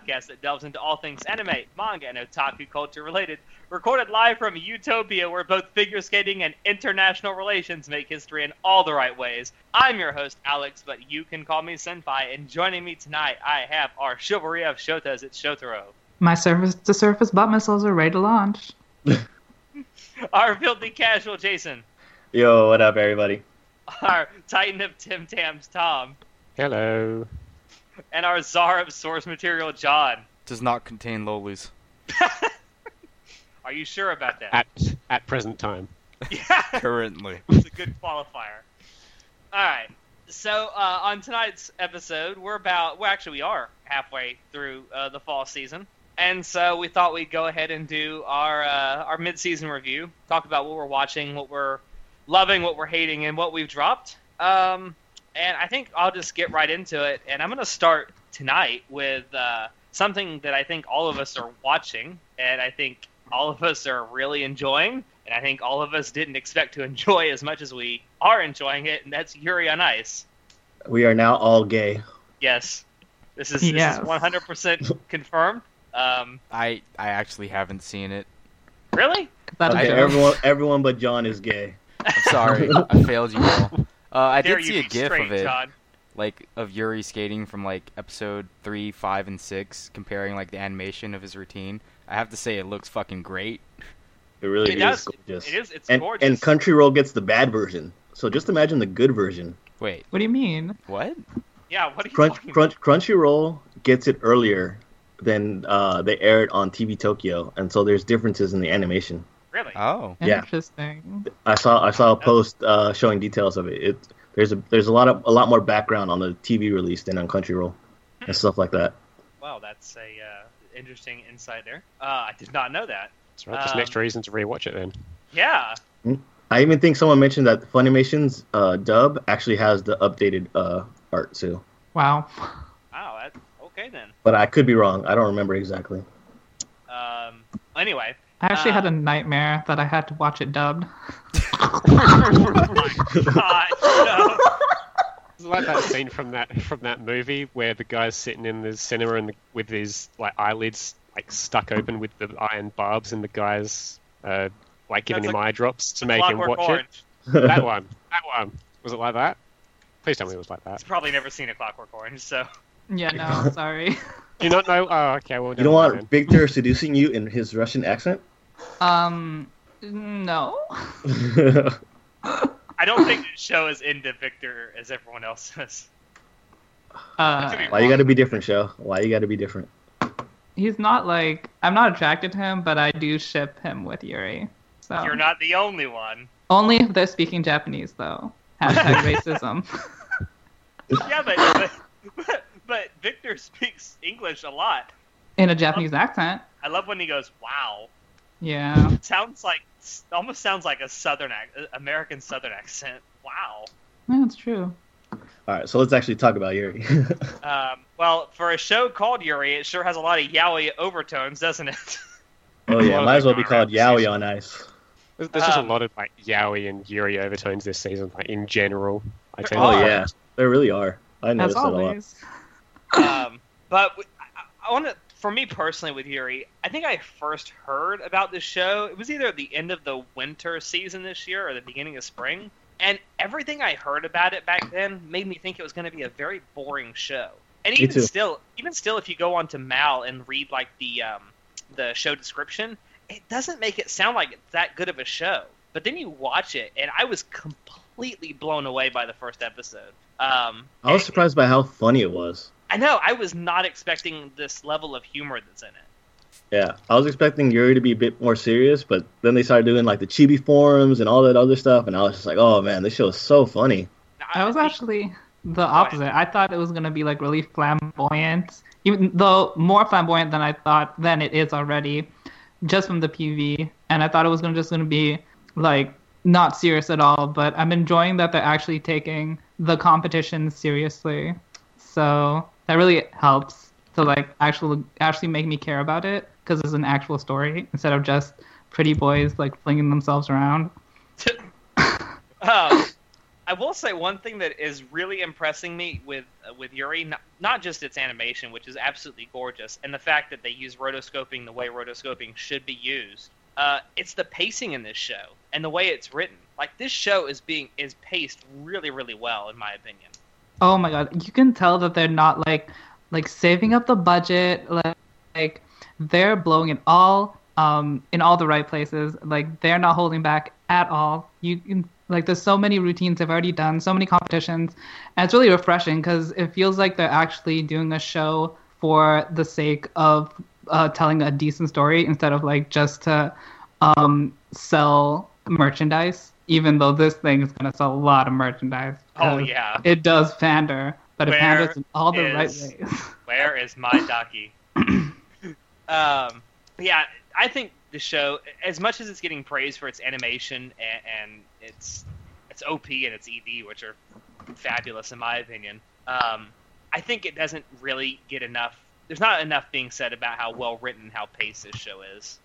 podcast that delves into all things anime, manga, and otaku culture related. Recorded live from Utopia, where both figure skating and international relations make history in all the right ways. I'm your host, Alex, but you can call me Senpai, and joining me tonight, I have our chivalry of Shotas, it's Shotaro. My surface to surface butt missiles are ready to launch. Our filthy casual Jason. Yo, what up, everybody? Our Titan of Tim Tams Tom. Hello. And our Czar of source material John. Does not contain lolis. Are you sure about that? At at present time. yeah, Currently. it's a good qualifier. All right. So uh, on tonight's episode, we're about well, actually, we are halfway through uh, the fall season, and so we thought we'd go ahead and do our uh, our mid-season review, talk about what we're watching, what we're loving, what we're hating, and what we've dropped. Um, and I think I'll just get right into it, and I'm going to start tonight with uh, something that I think all of us are watching, and I think all of us are really enjoying, and I think all of us didn't expect to enjoy as much as we are enjoying it, and that's Yuri on Ice. We are now all gay. Yes, this is Yes. this is 100% confirmed. Um, I I actually haven't seen it. really? Okay, everyone, everyone but John is gay. I'm sorry. I failed you all. Uh, I Dare did see a gif straight, of it, John. like of Yuri skating from like episode three, five, and six, comparing like the animation of his routine. I have to say, it looks fucking great. It really It is does. gorgeous. It is. It's and gorgeous. and Crunchyroll gets the bad version. So just imagine the good version. Wait, What do you mean? what? yeah. What are you Crunch, Crunch, Crunchyroll gets it earlier than uh, they aired on TV Tokyo, and so there's differences in the animation. Really? Oh, Yeah. Interesting. I saw I saw a post uh, showing details of it. It there's a there's a lot of a lot more background on the TV release than on Crunchyroll and stuff like that. Wow, that's a uh, interesting insight there. Uh, I did not know that. That's right. Just Um, an extra reason to rewatch it then. Yeah. I even think someone mentioned that Funimation's uh, dub actually has the updated uh, art too, Wow. Wow. That, okay then. but I could be wrong. I don't remember exactly. Um. Anyway. I actually Uh, had a nightmare that I had to watch it dubbed. oh my God. No. It's like that scene from that from that movie where the guy's sitting in the cinema and the, with his like eyelids like stuck open with the iron barbs, and the guy's uh, like giving That's him a- eye drops to make him watch Orange. it. That one. That one. Was it like that? Please tell me it was like that. He's probably never seen a Clockwork Orange, so. Yeah, no, sorry. Do you not know? Oh, okay. Well, You don't want Victor seducing you in his Russian accent? Um, no. I don't think the show is into Victor as everyone else is. Uh, Why you got to be different, show? Why you got to be different? he's not like I'm not attracted to him, but I do ship him with Yuri. So You're not the only one. only if they're speaking Japanese though. Hashtag racism. Yeah, but, but but but Victor speaks English a lot. In a Japanese accent. I love when he goes, "Wow." Yeah. It sounds like almost sounds like a southern ac- American southern accent. Wow. That's true. All right, so let's actually talk about Yuri. Um, well, for a show called Yuri, it sure has a lot of yaoi overtones, doesn't it? oh yeah, lot might as well be called around Yaoi on Ice. There's, there's just Um, a lot of like yaoi and yuri overtones this season, like in general. I There tend Oh yeah, there really are. I As noticed that a lot. always. um, but I want to, for me personally, with Yuri, I think I first heard about this show. It was either at the end of the winter season this year or the beginning of spring, and everything I heard about it back then made me think it was going to be a very boring show. And even still, even still, if you go on to Mal and read like the um, the show description, it doesn't make it sound like it's that good of a show. But then you watch it, and I was completely blown away by the first episode. Um, I was surprised by how funny it was. I know. I was not expecting this level of humor that's in it. Yeah, I was expecting Yuri to be a bit more serious, but then they started doing like the chibi forums and all that other stuff, and I was just like, oh man, this show is so funny. I was actually the opposite. I thought it was gonna be like really flamboyant, even though more flamboyant than I thought than it is already, just from the PV. And I thought it was gonna just gonna be like not serious at all. But I'm enjoying that they're actually taking the competition seriously. So that really helps to like actually actually make me care about it because it's an actual story instead of just pretty boys like flinging themselves around. um, I will say one thing that is really impressing me with uh, with Yuri, not, not just its animation, which is absolutely gorgeous, and the fact that they use rotoscoping the way rotoscoping should be used. Uh, it's the pacing in this show and the way it's written. Like this show is being is paced really, really well, in my opinion. Oh my god, you can tell that they're not like like saving up the budget. Like, like they're blowing it all um, in all the right places. Like they're not holding back at all. You can like there's so many routines they've already done, so many competitions, and it's really refreshing because it feels like they're actually doing a show for the sake of uh, telling a decent story instead of like just to um, sell merchandise. Even though this thing is gonna sell a lot of merchandise. Oh yeah, it does pander, but it Where panders in all the right is- ways. where is my Ducky? um, yeah, I think the show, as much as it's getting praised for its animation and, and its its OP and its ED, which are fabulous in my opinion, um, I think it doesn't really get enough. There's not enough being said about how well written, how paced this show is.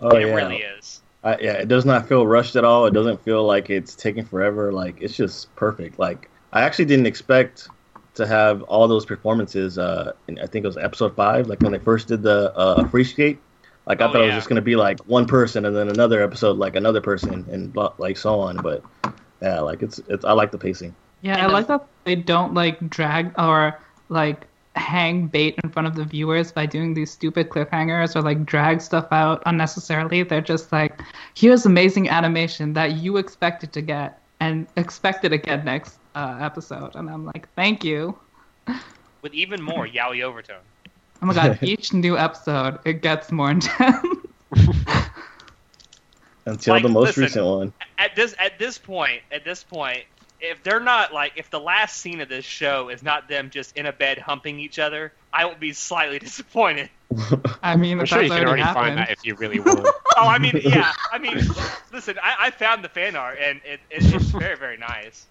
Oh it yeah, really is. I, yeah. It does not feel rushed at all. It doesn't feel like it's taking forever. Like it's just perfect. Like I actually didn't expect to have all those performances. Uh, in, I think it was episode five, like when they first did the uh, free skate. Like I Oh, thought it was just gonna be like one person, and then another episode like another person, and like so on. But yeah, like it's it's. I like the pacing. Yeah, I like that they don't like drag or like hang bait in front of the viewers by doing these stupid cliffhangers or like drag stuff out unnecessarily. They're just like, here's amazing animation that you expected to get and expected to get next uh, episode. And I'm like, thank you. With even more yaoi overtone. Oh my god, each new episode it gets more intense. Until Like, the most listen, recent one. at this at this point at this point if they're not like if the last scene of this show is not them just in a bed humping each other i will be slightly disappointed I mean, I'm if sure you that's can already already find that if you really want. oh i mean yeah i mean listen i, I found the fan art and it, it, it's very very nice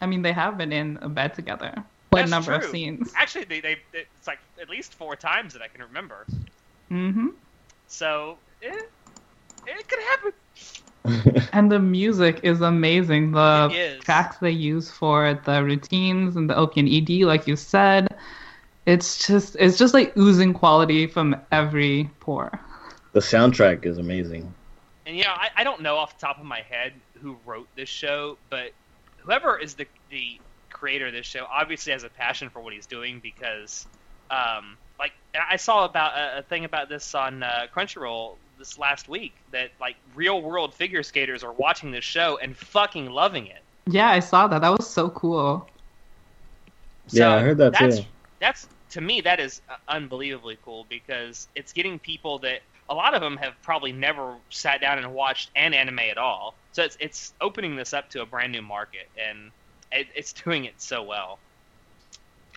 I mean, they have been in a bed together. Quite a That's number of true. scenes. actually they, they it's like at least four times that i can remember Mm-hmm. so eh, it could happen And the music is amazing. The It is. tracks they use for the routines and the OP and ED, like you said, it's just it's just like oozing quality from every pore. the soundtrack is amazing. And you know, I, I don't know off the top of my head who wrote this show, but whoever is the the creator of this show obviously has a passion for what he's doing because, um, like I saw about a, a thing about this on uh, Crunchyroll this last week that like real world figure skaters are watching this show and fucking loving it. Yeah, I saw that. That was so cool. Yeah, I heard that that's, too. That's to me that is uh, unbelievably cool because it's getting people that a lot of them have probably never sat down and watched an anime at all. So it's it's opening this up to a brand new market and it, it's doing it so well.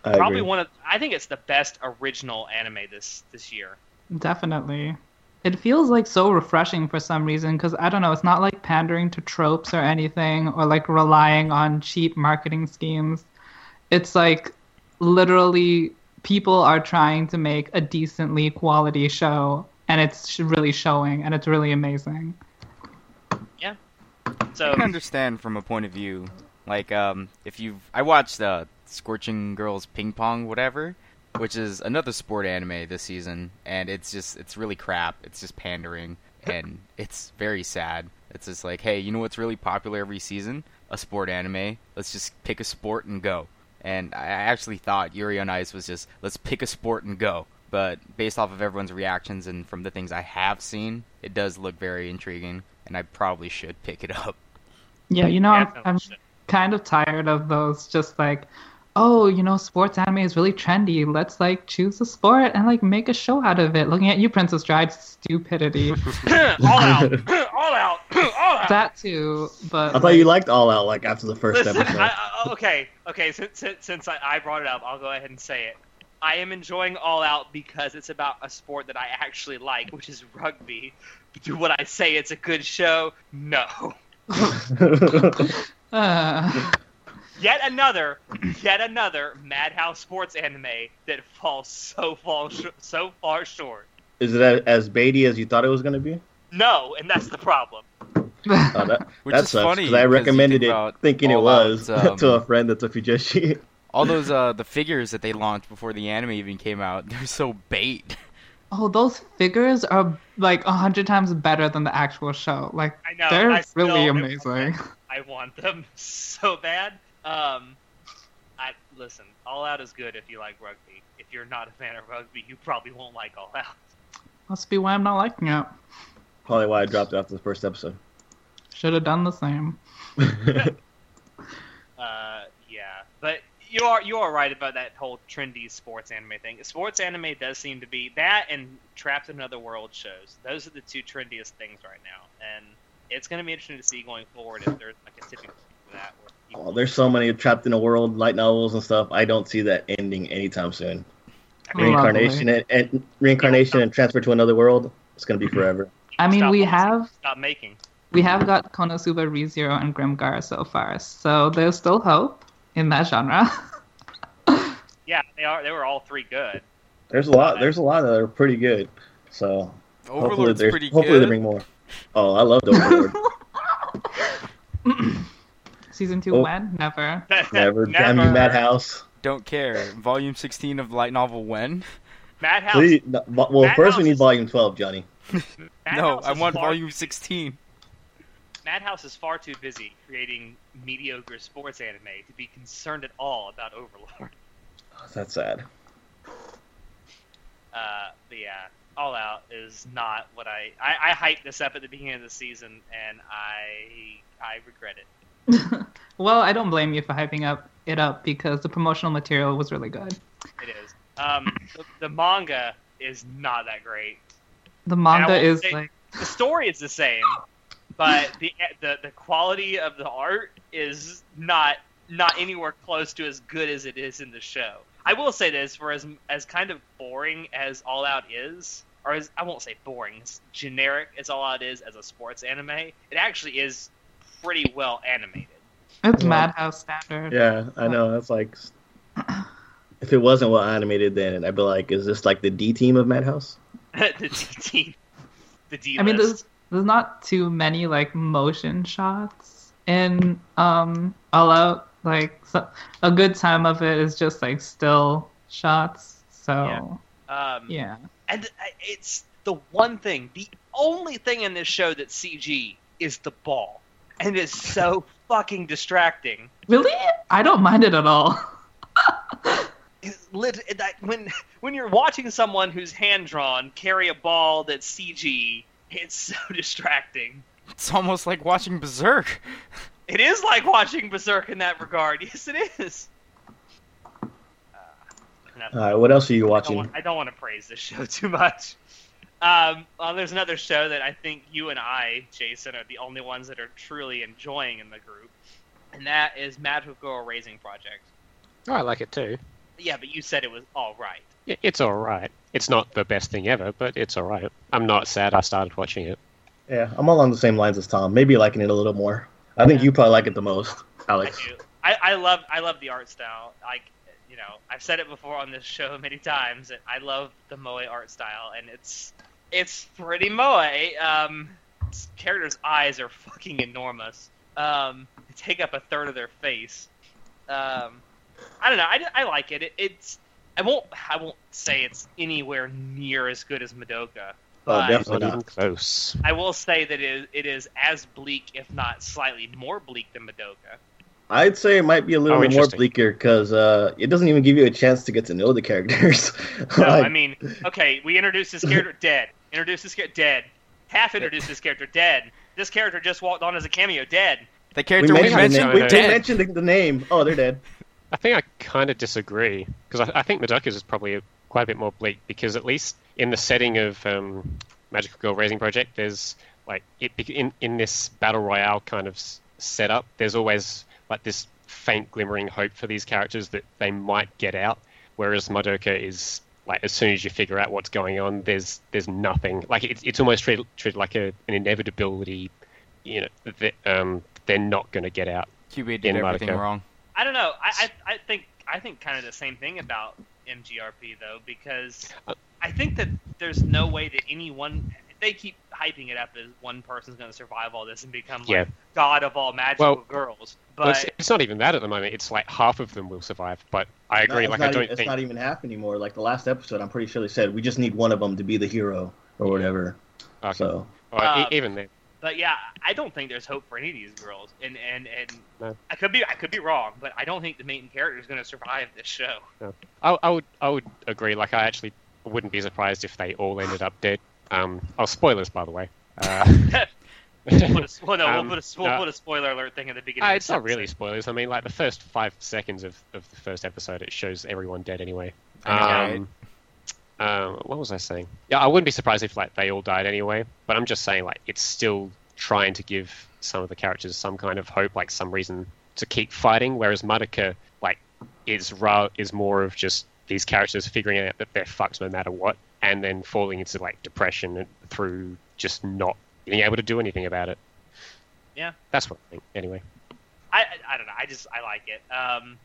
I probably agree. one of I think it's the best original anime this this year. Definitely. It feels like so refreshing for some reason because I don't know, it's not like pandering to tropes or anything or like relying on cheap marketing schemes. It's like literally people are trying to make a decently quality show and it's really showing and it's really amazing. Yeah. So I can understand from a point of view, like um, if you've I watched uh, Scorching Girls Ping Pong, whatever, which is another sport anime this season, and it's just it's really crap. It's just pandering, and it's very sad. It's just like, hey, you know what's really popular every season? A sport anime. Let's just pick a sport and go. And I I actually thought Yuri on Ice was just let's pick a sport and go. But based off of everyone's reactions and from the things I have seen, it does look very intriguing, and I probably should pick it up. Yeah, you know, I'm, I'm kind of tired of those just like, oh, you know, sports anime is really trendy. Let's like choose a sport and like make a show out of it. Looking at you, Prince of Stride, stupidity. all out, all out, all out. that too, but I thought you liked All Out like after the first Listen, episode. I, I, okay, okay. Since since, since I, I brought it up, I'll go ahead and say it. I am enjoying All Out because it's about a sport that I actually like, which is rugby. Do what I say? It's a good show? No. uh, Yet another, yet another Madhouse sports anime that falls so far sh- so far short. Is it as baity as you thought it was going to be? No, and that's the problem. Oh, that, Which that is sucks funny because I recommended it thinking it All was Out's, to a um, friend that's a Fujoshi. All those uh the figures that they launched before the anime even came out, they're so bait. Oh, those figures are like a hundred times better than the actual show. Like I know. they're I really amazing. I want them so bad. Um, I listen. All Out is good if you like rugby. If you're not a fan of rugby, you probably won't like All Out. Must be why I'm not liking it. Probably why I dropped it after the first episode. Should have done the same. Uh, yeah, but you are you are right about that whole trendy sports anime thing. Sports anime does seem to be that and Trapped in Another World shows. Those are the two trendiest things right now, and it's going to be interesting to see going forward if there's like a tipping point for that. Oh, there's so many trapped in a world light novels and stuff. I don't see that ending anytime soon. I mean, Reincarnation and, and reincarnation and transfer to another world. It's gonna be mm-hmm. forever. I mean, stop we have stop making. we have got Konosuba ReZero and Grimgar so far, so there's still hope in that genre. Yeah, they are. They were all three good. There's a lot. There's a lot that are pretty good. So hopefully, Overlord's there's, pretty hopefully they bring more. Oh, I love Overlord. Season two Oh. when? Never. Never. Damn you, Madhouse. Don't care. Volume 16 of light novel when? Madhouse. Please. no, well, Madhouse first we need is- volume 12, Johnny. no, I want far- volume 16. Madhouse is far too busy creating mediocre sports anime to be concerned at all about Overlord. Oh, that's sad. Uh, but yeah, All Out is not what I, I I hyped this up at the beginning of the season, and I I regret it. well, I don't blame you for hyping up it up because the promotional material was really good. It is. Um, the, the manga is not that great. The manga is say- like The story is the same, but the the the quality of the art is not not anywhere close to as good as it is in the show. I will say this: for as as kind of boring as All Out is, or as I won't say boring, as generic as All Out is as a sports anime, it actually is pretty well animated. it's Yeah. Madhouse standard. Yeah, I know. That's like. If it wasn't well animated, then I'd be like, is this like the D team of Madhouse? the D team, the D I mean, there's there's not too many like motion shots in um All Out. Like so, a good time of it is just like still shots. So Um, yeah, And uh, it's the one thing, the only thing in this show that CG is the ball. And it's so fucking distracting. really, I don't mind it at all. Lit- that- when when you're watching someone who's hand drawn carry a ball that's CG, it's so distracting. It's almost like watching Berserk. It is like watching Berserk in that regard. Yes, it is. Uh, All right, what else are you I don't, watching? want, I don't want to praise this show too much. Um, well, there's another show that I think you and I, Jason, are the only ones that are truly enjoying in the group, and that is Magical Girl Raising Project. Oh, I like it too. Yeah, but you said it was all right. I- It's all right. It's not the best thing ever, but it's all right. I'm not sad I started watching it. Yeah, I'm along the same lines as Tom. Maybe liking it a little more. I think you probably like it the most, Alex. I do. I, I love I love the art style. Like you know, I've said it before on this show many times that I love the moe art style, and it's it's pretty moe. Um, characters' eyes are fucking enormous. Um, they take up a third of their face. Um, I don't know. I, I like it. it. It's I won't I won't say it's anywhere near as good as Madoka. Oh, definitely Not not. close. I will say that it is, it is as bleak, if not slightly more bleak than Madoka. I'd say it might be a little Oh, bit more interesting. bleaker because uh, it doesn't even give you a chance to get to know the characters. No, Like, I mean, okay, we introduced this character dead. Introduced this character dead. Half introduced this character dead. This character just walked on as a cameo dead. The character we mentioned, mentioned, the name. We, we dead. mentioned the, the name. Oh, they're dead. I think I kind of disagree because I, I think Madoka's is probably quite a bit more bleak because at least in the setting of um, Magical Girl Raising Project, there's like it in in this battle royale kind of setup. There's always like this faint glimmering hope for these characters that they might get out, whereas Madoka is like as soon as you figure out what's going on, there's there's nothing. Like it's it's almost treated, treated like a, an inevitability. You know that um, they're not going to get out. QB did in everything Madoka. wrong. I don't know. I, I, I think I think kind of the same thing about MGRP though, because Uh, I think that there's no way that anyone they keep hyping it up as one person's going to survive all this and become like Yeah. god of all magical Well- girls. Well, But it's, it's not even that at the moment. It's like half of them will survive. But I agree. No, like it's I not don't even, it's think. not even half anymore. Like the last episode, I'm pretty sure they said we just need one of them to be the hero or whatever. Okay. So Well, e- Uh, even then, but yeah, I don't think there's hope for any of these girls. And and and No. I could be I could be wrong, but I don't think the main character is going to survive this show. I, I would I would agree. Like I actually wouldn't be surprised if they all ended up dead. Um, oh, spoilers by the way. Uh, Put a, well, no, Um, we'll, put a, we'll no. put a spoiler alert thing at the beginning. Uh, it's not really spoilers. I mean, like the first five seconds of, of the first episode, it shows everyone dead anyway. I Um, um, what was I saying? Yeah, I wouldn't be surprised if like they all died anyway. But I'm just saying, like it's still trying to give some of the characters some kind of hope, like some reason to keep fighting. Whereas Madoka, like, is ra- is more of just these characters figuring out that they're fucked no matter what, and then falling into like depression through just not being able to do anything about it. Yeah. that's what I think. Anyway. I, I I don't know. I just I like it. Um,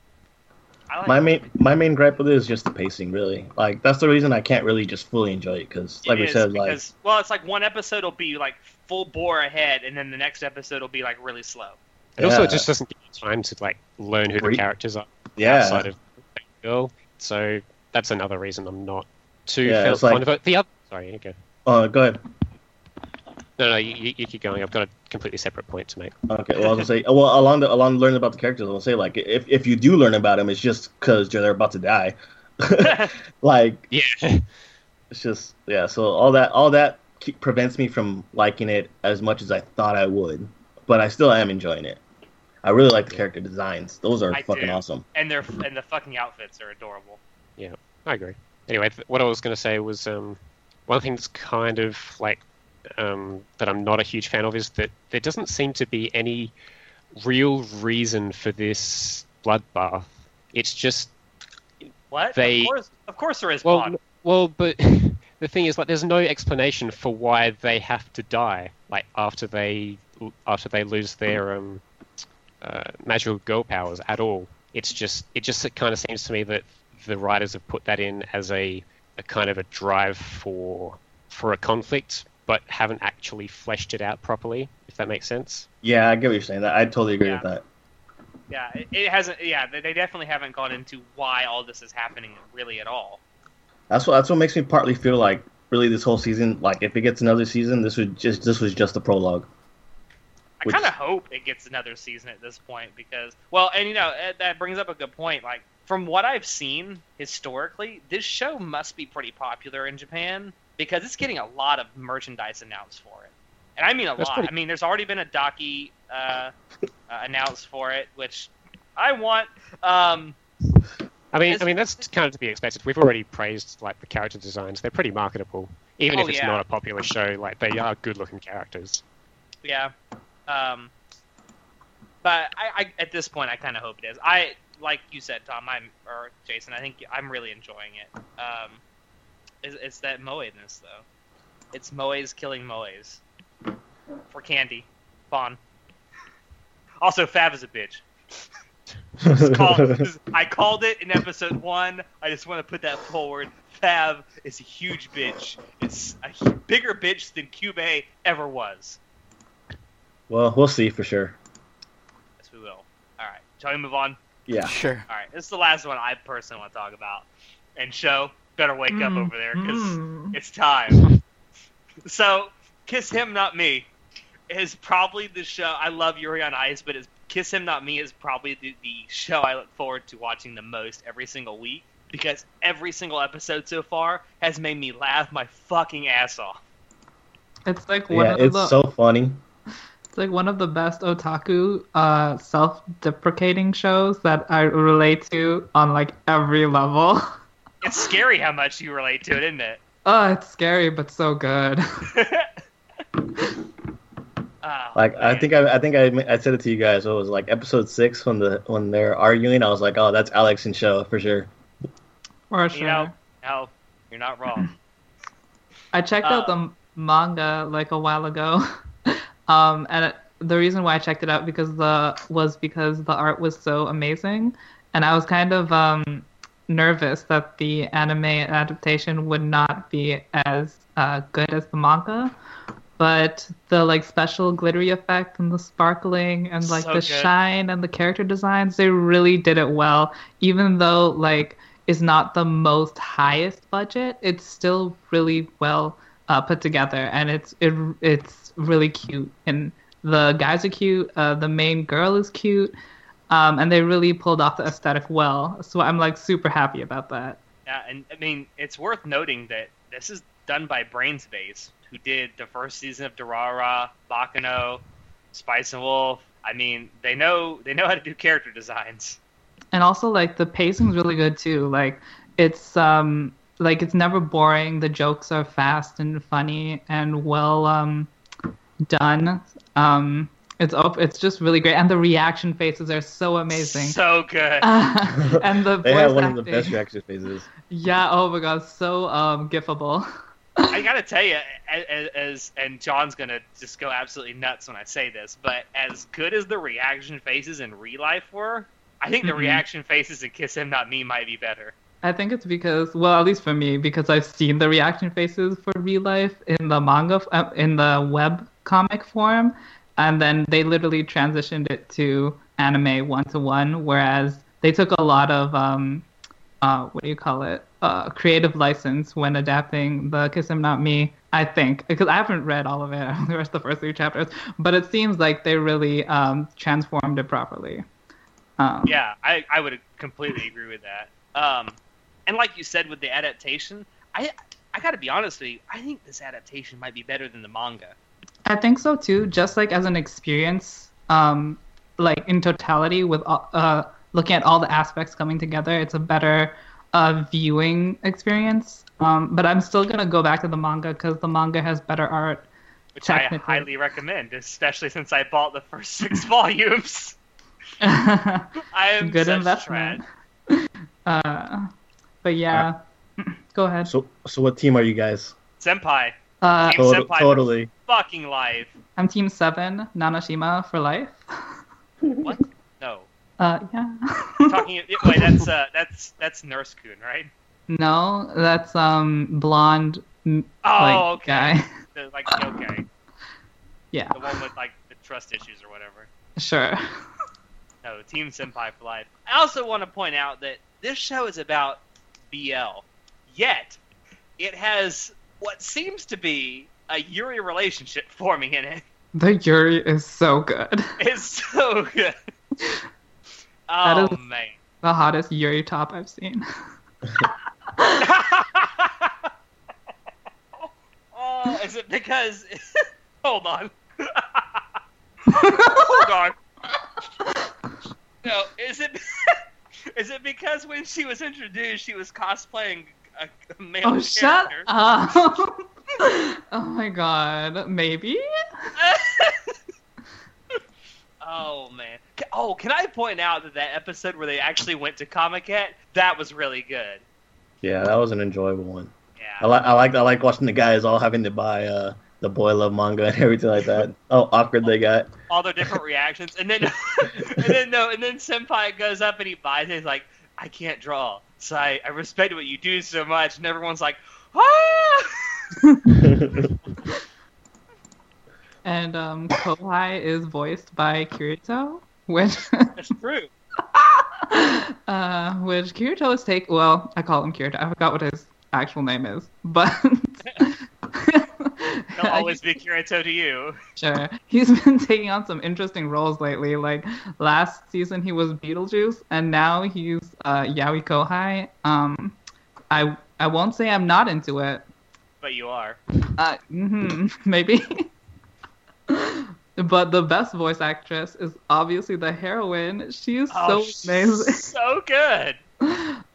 I like my it. main my main gripe with it is just the pacing. Really, like that's the reason I can't really just fully enjoy it because, like It we is, said, like because well, it's like one episode will be like full bore ahead, and then the next episode will be like really slow. And also, it Yeah. just doesn't give you time to like learn who the characters are yeah, outside of girl. So that's another reason I'm not too Yeah, fel- it's like- fond. The other, sorry, you go. Oh, go ahead. No, no, you, you- you keep going. I've got a completely separate point to make. Okay, well, I was gonna say, well, along the along learning about the characters, I'll say like if if you do learn about them, it's just because they're about to die. like Yeah, it's just yeah. So all that all that keep, prevents me from liking it as much as I thought I would, but I still am enjoying it. I really like the character designs; those are I fucking do. awesome. and their and the fucking outfits are adorable. Yeah, I agree. Anyway, th- what I was going to say was um, one thing that's kind of like um, that I'm not a huge fan of is that there doesn't seem to be any real reason for this bloodbath. It's just What? They- Of course, of course there is. Well, n- well, but the thing is, like, there's no explanation for why they have to die, like after they after they lose their um, uh, magical girl powers at all. It's just it just kind of seems to me that the writers have put that in as a, a kind of a drive for for a conflict, but haven't actually fleshed it out properly. If that makes sense. Yeah, I get what you're saying. That I totally agree Yeah. with that. yeah, it, it hasn't. Yeah, they, they definitely haven't gone into why all this is happening really at all. That's what that's what makes me partly feel like really this whole season, like if it gets another season, this would just this was just a prologue. I kind of hope it gets another season at this point because, well, and you know that brings up a good point. Like from what I've seen historically, this show must be pretty popular in Japan because it's getting a lot of merchandise announced for it, and I mean a That's lot. pretty- I mean, there's already been a docky uh, uh, announced for it, which I want. Um, I mean, I mean that's kind of to be expected. We've already praised like the character designs; they're pretty marketable, even Oh, if it's yeah. not a popular show. Like they are good-looking characters. Yeah. Um, but I, I at this point I kind of hope it is. I like you said, Tom. I'm or Jason. I think I'm really enjoying it. Um, it's, it's that moe-ness though. It's moe's killing moe's for candy, Fawn. Also, Fav is a bitch. Just call- just- I called it in episode one. I just want to put that forward. Fav is a huge bitch. It's a bigger bitch than QB ever was. Well, we'll see for sure. Yes, we will. All right. Shall we move on? Yeah. Sure. All right. This is the last one I personally want to talk about. And show better wake up Mm, over there because mm. it's time. So, Kiss Him Not Me is probably the show. I love Yuri on Ice, but it's, Kiss Him Not Me is probably the, the show I look forward to watching the most every single week because every single episode so far has made me laugh my fucking ass off. It's like one Yeah, of it's the so funny. It's like one of the best otaku uh self-deprecating shows that I relate to on like every level. It's scary how much you relate to it, isn't it? Oh, it's scary but so good. Oh, Like I think I, I think I, I said it to you guys. What was it, like episode six when the when they're arguing? I was like, oh, that's Alex and show for sure. For You sure. know, no, you're not wrong. I checked out Uh, the manga like a while ago, um, and it, the reason why I checked it out because the was because the art was so amazing, and I was kind of um, nervous that the anime adaptation would not be as uh, good as the manga, but the like special glittery effect and the sparkling and like So the good. shine and the character designs, they really did it well. Even though like it's not the most highest budget, it's still really well uh, put together, and it's it, it's really cute. And the guys are cute. Uh, the main girl is cute. Um, and they really pulled off the aesthetic well. So I'm like super happy about that. Yeah, and I mean, it's worth noting that this is done by Brain's Base, who did the first season of Durarara, Baccano, Spice and Wolf. I mean, they know they know how to do character designs. And also like the pacing's really good too. Like it's um like it's never boring. The jokes are fast and funny and well um done. Um it's op- it's just really great and the reaction faces are so amazing. So good. and the They voice have one of the best reaction faces. Yeah, oh my god, so um gifable. I gotta tell you, as, as and John's gonna just go absolutely nuts when I say this, but as good as the reaction faces in real life were, I think the Mhm. reaction faces in Kiss Him Not Me might be better. I think it's because, well, at least for me, because I've seen the reaction faces for real life in the manga, uh, in the web comic form, and then they literally transitioned it to anime one to one, whereas they took a lot of, um, uh, what do you call it, uh, creative license when adapting the Kiss Him Not Me. I think because I haven't read all of it, I only read the first three chapters, but it seems like they really um, transformed it properly. Um, Yeah, I, I would completely agree with that. Um, and like you said with the adaptation, I I gotta be honest with you, I think this adaptation might be better than the manga. I think so too. Just like as an experience, um, like in totality, with all- uh, looking at all the aspects coming together, it's a better uh, viewing experience. Um, but I'm still gonna go back to the manga because the manga has better art. Which I highly recommend, especially since I bought the first six volumes. Good I am such investment. trash. Uh, but yeah, go ahead. So, so what team are you guys? Senpai, Uh, Team Senpai. totally. fucking life. I'm Team Seven, Nanashima for life. What? No. Uh, yeah. Talking. Wait, that's uh, that's that's Nurse Coon, right? no, that's um blonde Oh, like okay. guy. The, like okay, Yeah, the one with like the trust issues or whatever. sure. No, Team Senpai for life. I also want to point out that this show is about BL, yet it has what seems to be a Yuri relationship forming in it. The Yuri is so good. It's so good. Oh man. The hottest Yuri top I've seen. oh, is it because? Hold on. Hold on. No, is it? Is it because when she was introduced, she was cosplaying a, a male Oh, shut up! oh my god, maybe? oh man. Oh, can I point out that that episode where they actually went to Comic-Con, that was really good. Yeah, that was an enjoyable one. I Yeah. like, I like, I like watching the guys all having to buy uh, the boy love manga and everything like that. Oh, awkward they got. All their different reactions, and then, and then no, and then Senpai goes up and he buys it. He's like, "I can't draw, so I, I respect what you do so much." And everyone's like, "Ah!" And um, Kohai is voiced by Kirito, which That's true. uh, which Kirito is take. Well, I call him Kirito. I forgot what his actual name is, but They'll always be Kirito to you. Sure. He's been taking on some interesting roles lately. Like last season he was Beetlejuice and now he's uh Yaoi Kohai. Um I I won't say I'm not into it. But you are. Uh hmm maybe. but the best voice actress is obviously the heroine. She is Oh, so amazing. so good.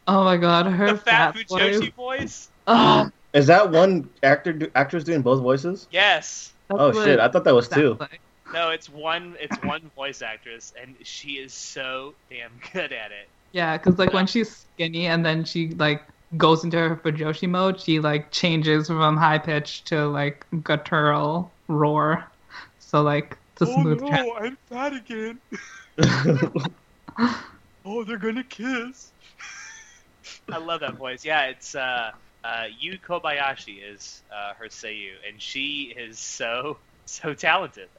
Oh my god, her The fat voice. Fujoshi voice. Oh, Is that one actor do, actress doing both voices? Yes. that's Oh shit, I thought that was two. like. No, it's one. It's one voice actress, and she is so damn good at it. Yeah, because like when she's skinny and then she like goes into her Fujoshi mode, she like changes from high pitch to like guttural roar. So like it's a smooth trans- Oh, I'm fat again. Oh, they're gonna kiss. I love that voice. Yeah, it's uh, uh, Yu Kobayashi is uh, her Seiyu, and she is so so talented.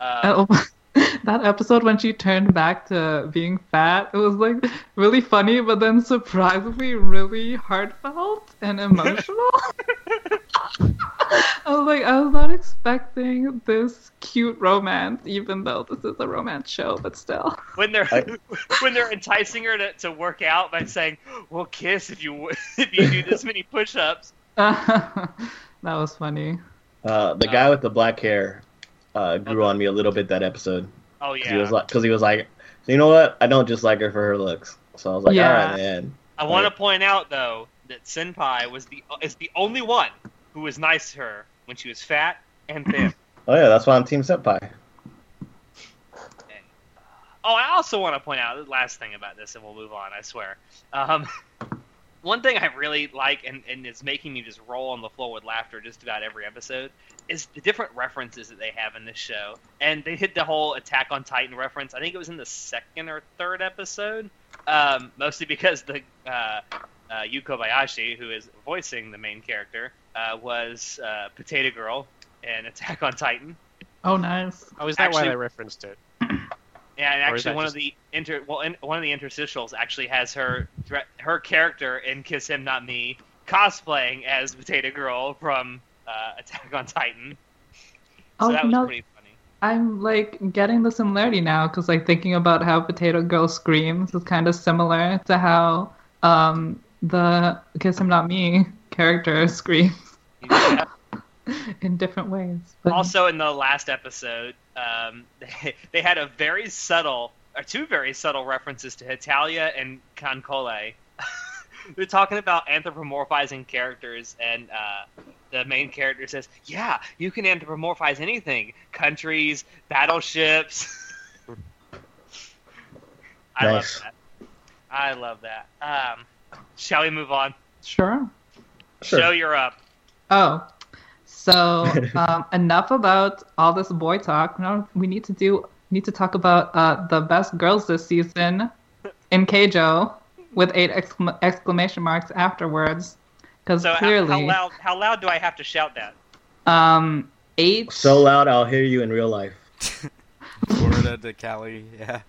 I, uh, Oh, that episode when she turned back to being fat, it was like really funny, but then surprisingly really heartfelt and emotional. I was like, I was not expecting this cute romance, even though this is a romance show, but still. when they're I- when they're enticing her to, to work out by saying, "We'll kiss if you if you do this many push-ups." that was funny. Uh, the guy with the black hair uh, grew on me a little bit that episode. Oh 'Cause yeah, He was like, because he was like, you know what? I don't just like her for her looks. So I was like, Yeah. all right, man. I want to point out though that Senpai was the is the only one who was nice to her when she was fat and thin. Oh yeah, that's why I'm Team Senpai. Oh, I also want to point out the last thing about this, and we'll move on. I swear. Um, one thing I really like, and, and is making me just roll on the floor with laughter just about every episode, is the different references that they have in this show. And they hit the whole Attack on Titan reference. I think it was in the second or third episode, um, mostly because the uh, uh, Yu Kobayashi, who is voicing the main character, uh, was uh, Potato Girl in Attack on Titan. Oh, nice. Oh, is that Actually- why they referenced it? Yeah, and actually, one just- of the inter well, in, one of the interstitials actually has her her character in Kiss Him Not Me cosplaying as Potato Girl from uh, Attack on Titan. So Oh, that was no. pretty funny. I'm like getting the similarity now because like thinking about how Potato Girl screams is kind of similar to how um the Kiss Him Not Me character screams Yeah. in different ways. But also, in the last episode, um, they, they had a very subtle, or two very subtle references to Hetalia and KanColle. They're talking about anthropomorphizing characters, and uh, the main character says, "Yeah, you can anthropomorphize anything: countries, battleships." I Nice. love that. I love that. Um, shall we move on? sure. Sure. Show you're up. Oh, so um, enough about all this boy talk. No, we need to do need to talk about uh, the best girls this season in Keijo with eight exclam- exclamation marks afterwards. Because So, how, how loud? How loud do I have to shout that? um, eight. So loud, I'll hear you in real life. Florida to Cali, yeah.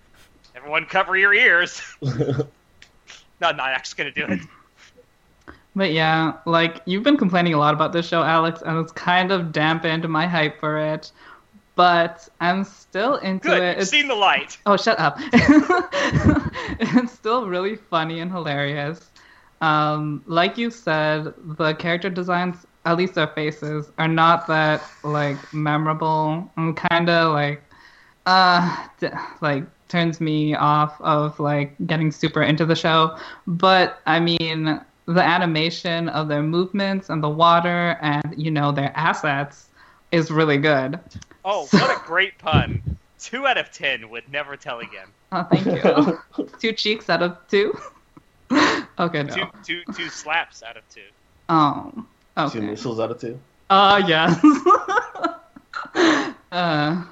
Everyone, cover your ears. no, I'm not actually gonna do it. But yeah, like you've been complaining a lot about this show, Alex, and it's kind of dampened my hype for it. But I'm still into Good. it. You've It's- seen the light. Oh, shut up. it's still really funny and hilarious. Um, like you said, the character designs, at least their faces, are not that like memorable. and kind of like, uh, d- like turns me off of like getting super into the show. But I mean, the animation of their movements and the water and you know their assets is really good. Oh, what a great pun! Two out of ten would never tell again. Oh, thank you. two cheeks out of two. okay, no. Two, two, two slaps out of two. Oh, Two okay. Two missiles out of two. Uh, yes. uh,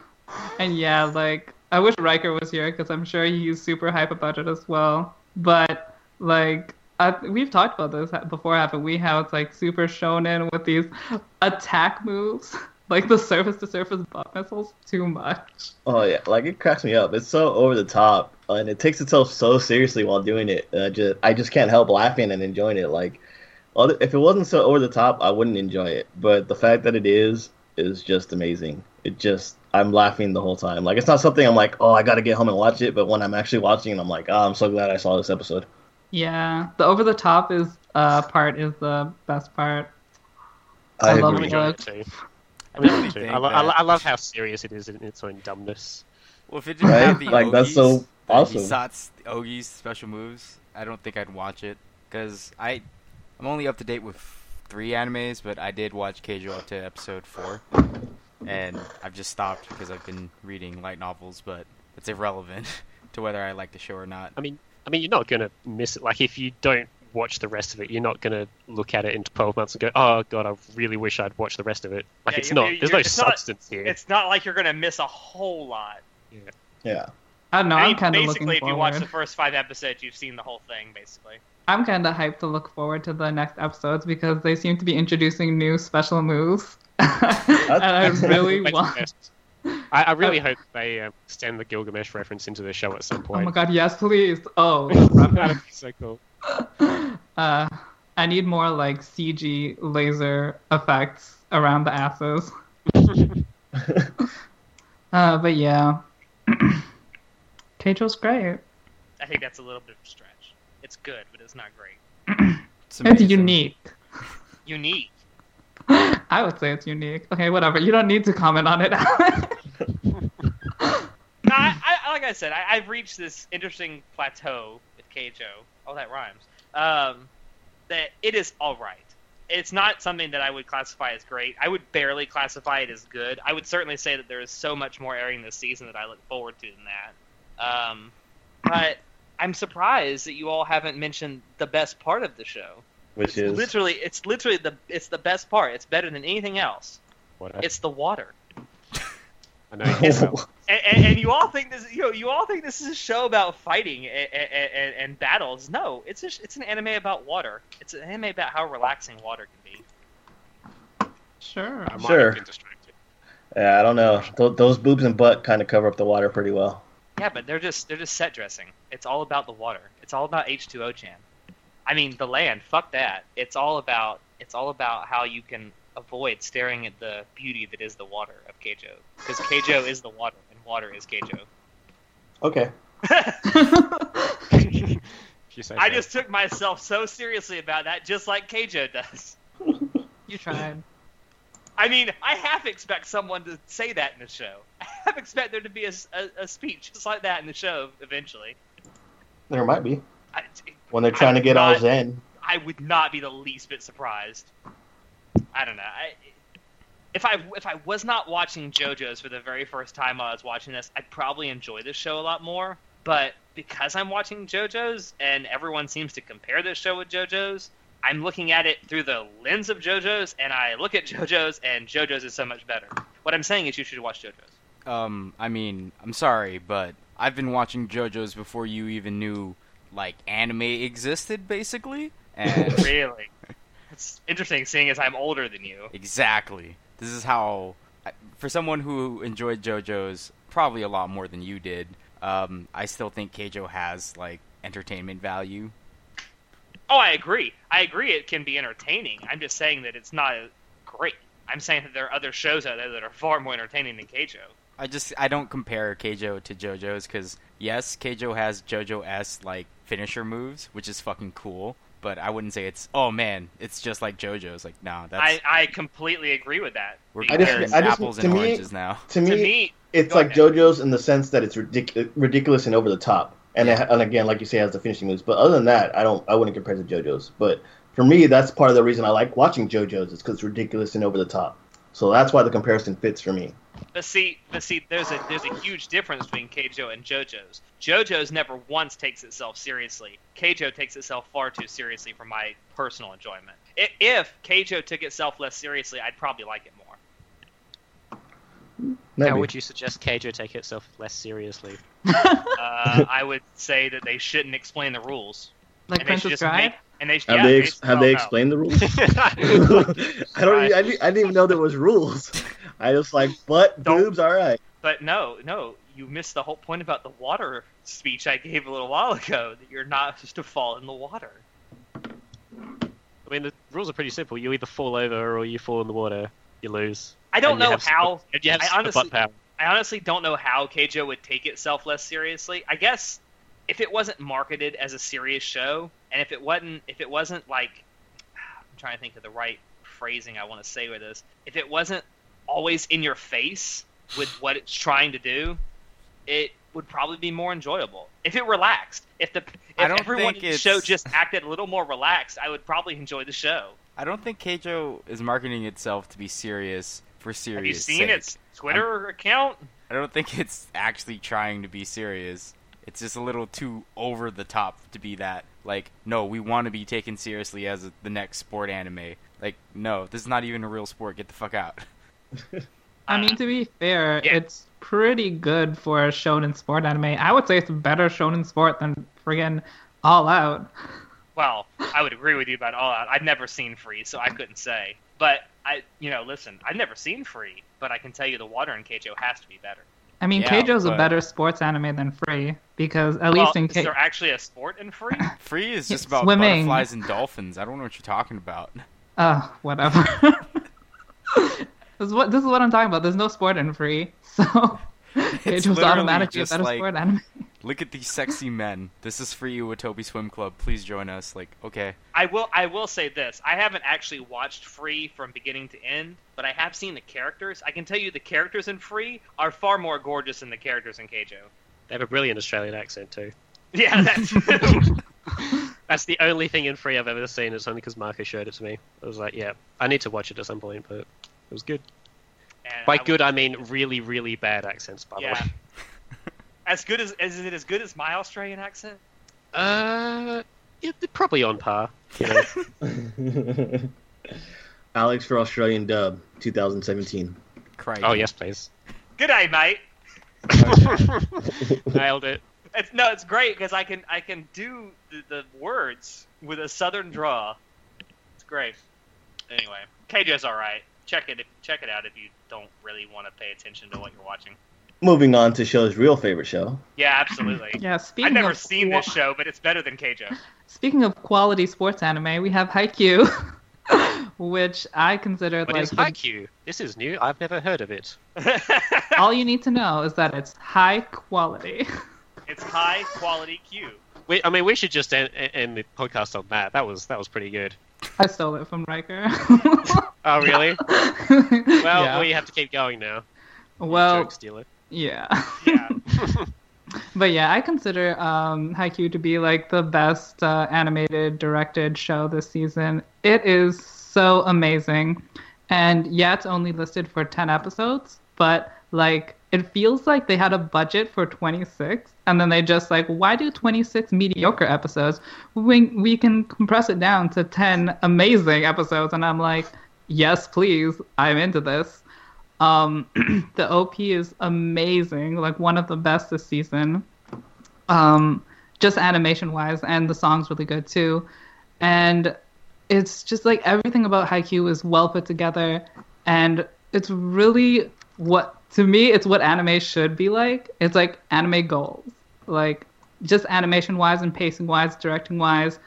and yeah, like I wish Riker was here because I'm sure he's super hype about it as well. But like, I, we've talked about this before, haven't we? How it's like super shonen with these attack moves, like the surface-to-surface butt missiles, too much. Oh yeah, like it cracks me up. It's so over the top, and it takes itself so seriously while doing it. Just, I just can't help laughing and enjoying it. Like, if it wasn't so over the top, I wouldn't enjoy it. But the fact that it is is just amazing. It just, I'm laughing the whole time. Like, it's not something I'm like, oh, I got to get home and watch it. But when I'm actually watching it, I'm like, oh, I'm so glad I saw this episode. Yeah, the over-the-top is uh part is the best part. I love I'm it. enjoying it too. I'm enjoying it too. I, lo- I, lo- I love how serious it is in its own dumbness. Well, if it didn't Right? have the Like, that's Ogies, so the awesome. Hisatsu Ogi's special moves, I don't think I'd watch it because I, I'm only up to date with three animes, but I did watch Keijo up to episode four, and I've just stopped because I've been reading light novels, but it's irrelevant to whether I like the show or not. I mean, I mean, you're not gonna miss it. Like, if you don't watch the rest of it, you're not gonna look at it in 12 months and go, "Oh God, I really wish I'd watched the rest of it." Like, Yeah, it's you're- not. you're- There's no it's not- substance here. It's not like you're gonna miss a whole lot. Yeah. I don't know. I I'm mean, kind of basically, looking if you watch the first five episodes, you've seen the whole thing, basically. I'm kind of hyped to look forward to the next episodes because they seem to be introducing new special moves, and I really want. Sense. I, I really hope they um, extend the Gilgamesh reference into the show at some point. Oh my god, yes, please. Oh, That'd be so cool. uh, I need more like CG laser effects around the asses. Uh, but yeah, Keijo's great. I think that's a little bit of a stretch. It's good, but it's not great. It's, It's unique. Unique. I would say it's unique. Okay, whatever. You don't need to comment on it. No, I, I, like I said, I, I've reached this interesting plateau with Keijo. Oh, that rhymes. Um, that it is all right. It's not something that I would classify as great. I would barely classify it as good. I would certainly say that there is so much more airing this season that I look forward to than that. Um, but I'm surprised that you all haven't mentioned the best part of the show. Which It's is literally, it's literally the, it's the best part. It's better than anything else. What a- It's the water. I know. you get and, and, and you all think this you know you all think this is a show about fighting and, and, and battles no it's a, it's an anime about water it's an anime about how relaxing water can be sure. I might Sure. have been distracted. yeah, I don't know. Th- those boobs and butt kind of cover up the water pretty well. yeah but they're just they're just set dressing it's all about the water it's all about h2o chan i mean the land fuck that it's all about it's all about how you can avoid staring at the beauty that is the water of keijo because keijo is the water and water is keijo Okay. You say i so. just took myself so seriously about that just like keijo does you tried. I mean, I half expect someone to say that in the show. I half expect there to be a, a, a speech just like that in the show eventually. There might be I, when they're trying to get all not- zen. I would not be the least bit surprised. I don't know. I, if I if I was not watching JoJo's for the very first time while I was watching this, I'd probably enjoy this show a lot more. But because I'm watching JoJo's and everyone seems to compare this show with JoJo's, I'm looking at it through the lens of JoJo's, and I look at JoJo's, and JoJo's is so much better. What I'm saying is, you should watch JoJo's. Um, I mean, I'm sorry, but I've been watching JoJo's before you even knew like anime existed, basically. And Really, it's interesting seeing as I'm older than you. exactly, this is how, for someone who enjoyed JoJo's probably a lot more than you did. Um, I still think Keijo has like entertainment value. Oh, I agree. I agree. It can be entertaining. I'm just saying that it's not great. I'm saying that there are other shows out there that are far more entertaining than Keijo. I just I don't compare Keijo to JoJo's because yes, Keijo has JoJo s like finisher moves, which is fucking cool. But I wouldn't say it's oh man, it's just like JoJo's. Like no, that's I, I completely agree with that. we're I just- comparing I just- apples and me- oranges now. To me, to me, it's like ahead. JoJo's in the sense that it's ridic- ridiculous and over the top, and it, and again, like you say, it has the finishing moves. But other than that, I don't, I wouldn't compare it to JoJo's. But for me, that's part of the reason I like watching JoJo's is because it's ridiculous and over the top. So that's why the comparison fits for me. But see, but see, there's a there's a huge difference between Keijo and JoJo's. JoJo's never once takes itself seriously. Keijo takes itself far too seriously for my personal enjoyment. I- If Keijo took itself less seriously, I'd probably like it more. Maybe. How would you suggest Keijo take itself less seriously? Uh, I would say that they shouldn't explain the rules. Like and they Princess Bride? and they have yeah, they they have they no. explained the rules? I don't. I didn't, I didn't even know there was rules. I was like, but Don't- boobs, all right. But no, no, you missed the whole point about the water speech I gave a little while ago. That you're not just to fall in the water. I mean, the rules are pretty simple. You either fall over or you fall in the water. You lose. I don't And you know have super- how. and you have I honestly- power. I honestly don't know how Keijo would take itself less seriously. I guess if it wasn't marketed as a serious show, and if it wasn't, if it wasn't like, I'm trying to think of the right phrasing I want to say with this. If it wasn't always in your face with what it's trying to do, it would probably be more enjoyable. If it relaxed, if the if I don't everyone in the show just acted a little more relaxed, I would probably enjoy the show. I don't think Keijo is marketing itself to be serious for serious. Have you seen sake. its Twitter account? I don't think it's actually trying to be serious. It's just a little too over the top to be that. Like, no, we want to be taken seriously as a, the next sport anime. Like, no, this is not even a real sport. Get the fuck out. I mean, to be fair, Yeah. it's pretty good for a shonen sport anime. I would say it's a better shonen sport than friggin' All Out. Well, I would agree with you about All Out. I've never seen Free, so I couldn't say. But I, you know, listen, I've never seen Free, but I can tell you the water in Keijo has to be better. I mean, Yeah, Keijo's a better sports anime than Free because at well, least in is Keijo. there actually a sport in Free? Free is just about swimming. butterflies and dolphins. I don't know what you're talking about. Uh, whatever. this is what this is what I'm talking about. There's no sport in Free, so Keijo's literally automatically a just better like- sport anime. Look at these sexy men. This is for you, Iwatobi Swim Club. Please join us. Like, okay. I will. I will say this: I haven't actually watched Free from beginning to end, but I have seen the characters. I can tell you the characters in Free are far more gorgeous than the characters in Keijo. They have a brilliant Australian accent too. Yeah, that's That's the only thing in free I've ever seen. It's only because Marco showed it to me. I was like, yeah, I need to watch it at some point, but it was good. And By I good, would- I mean really, really bad accents, by Yeah. the way. As good as is it as good as my Australian accent? Uh, yeah, they're probably on par. You know? Alex for Australian dub 2017. Cry. oh yes, please. Good day, mate. Nailed it. It's no, it's great because I can I can do the, the words with a southern draw. It's great. Anyway, Keijo's all right. Check it check it out if you don't really want to pay attention to what you're watching. Moving on to show's real favorite show. Yeah, absolutely. Yeah, I've speaking never of seen qua- this show, but it's better than Keijo. Speaking of quality sports anime, we have Haikyuu, which I consider What like is the- This is new. I've never heard of it. all you need to know is that it's high quality. it's high quality Q. We, I mean, we should just end, end the podcast on that. That was that was pretty good. I stole it from Riker. Oh really? Well, yeah. we have to keep going now. well, joke stealer. yeah. Yeah. But yeah, I consider um, Haikyuu to be like the best uh, animated directed show this season. It is so amazing, and yeah, it's only listed for ten episodes, but like it feels like they had a budget for 26 and then they just like why do 26 mediocre episodes? We, we can compress it down to 10 amazing episodes. And i'm like yes please. I'm into this. Um, the op is amazing like one of the best this season. Um, just animation wise and the song's really good too. And it's just like everything about Haikyuu is well put together and it's really what to me it's what anime should be like. It's like anime goals. Like just animation wise and pacing wise directing wise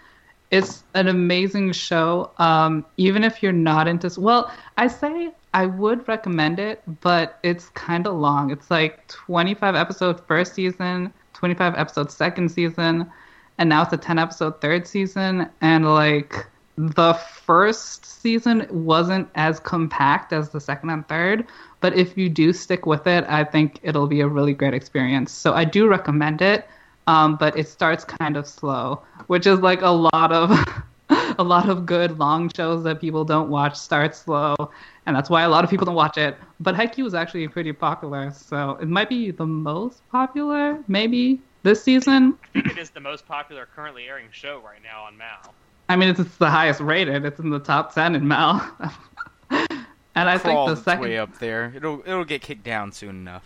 it's an amazing show. Um, even if you're not into well i say i would recommend it but it's kind of long. It's like 25 episode first season 25 episode second season and now it's a 10 episode third season. And like the first season wasn't as compact as the second and third but if you do stick with it i think it'll be a really great experience so i do recommend it um, but it starts kind of slow which is like a lot of a lot of good long shows that people don't watch start slow and that's why a lot of people don't watch it but Haikyuu is actually pretty popular so it might be the most popular maybe this season I think it is the most popular currently airing show right now on Mal. I mean, it's, it's the highest rated. It's in the top ten in Mal. and I think the second way up there. It'll it'll get kicked down soon enough.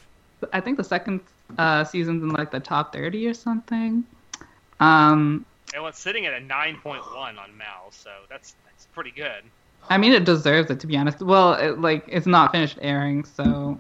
I think the second uh, season's in like the top thirty or something. Um, And it's sitting at a 9.1 on Mal, so that's that's pretty good. I mean, it deserves it to be honest. Well, it, like it's not finished airing, so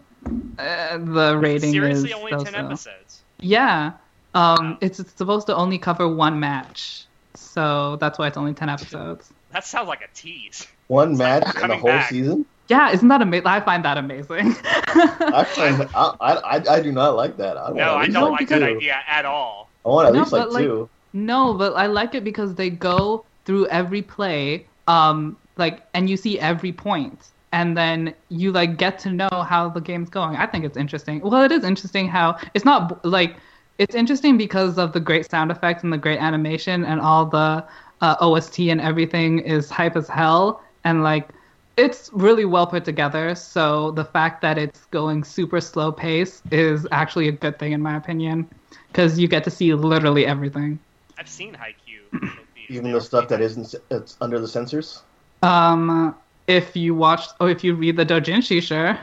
uh, the rating is. Seriously, is only 10 so-so. episodes. Yeah, um, Wow. it's, it's supposed to only cover one match, so that's why it's only ten episodes. That sounds like a tease. One match in the coming whole back. season. Yeah, isn't that amazing? I find that amazing. I, find, I, I I do not like that. I No, I don't No, like because- that idea at all. I want at No, least like like, two. No, but I like it because they go through every play, um, like, and you see every point, and then you like get to know how the game's going. I think it's interesting. Well, it is interesting how it's not like it's interesting because of the great sound effects and the great animation and all the uh, OST and everything is hype as hell, and like it's really well put together. So the fact that it's going super slow pace is actually a good thing in my opinion, because you get to see literally everything. I've seen Haikyuu. Even the stuff that isn't it's under the censors. Um, if you watch, or if you read the Dojinshi, sure.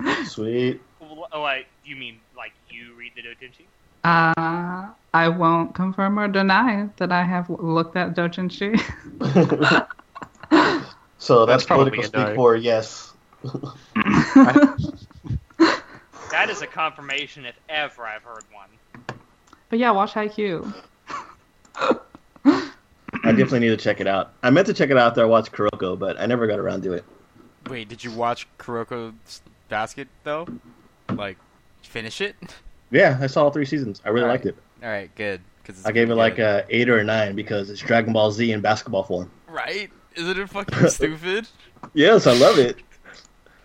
Sweet. L- Like, you mean like you read the doujinshi? Uh, I won't confirm or deny that I have looked at Dojinshi. so that's, That's probably political speak no. for yes. That is a confirmation if ever I've heard one. but yeah, watch Haikyuu. I definitely need to check it out. I meant to check it out after I watched Kuroko, but I never got around to it. Wait, did you watch Kuroko's Basket though? Like, finish it? Yeah, I saw all three seasons. I really Alright. liked it. All right, good. Cause it's I gave it pretty like a uh, eight or a nine because it's Dragon Ball Z in basketball form. right. Isn't it fucking stupid? Yes, I love it.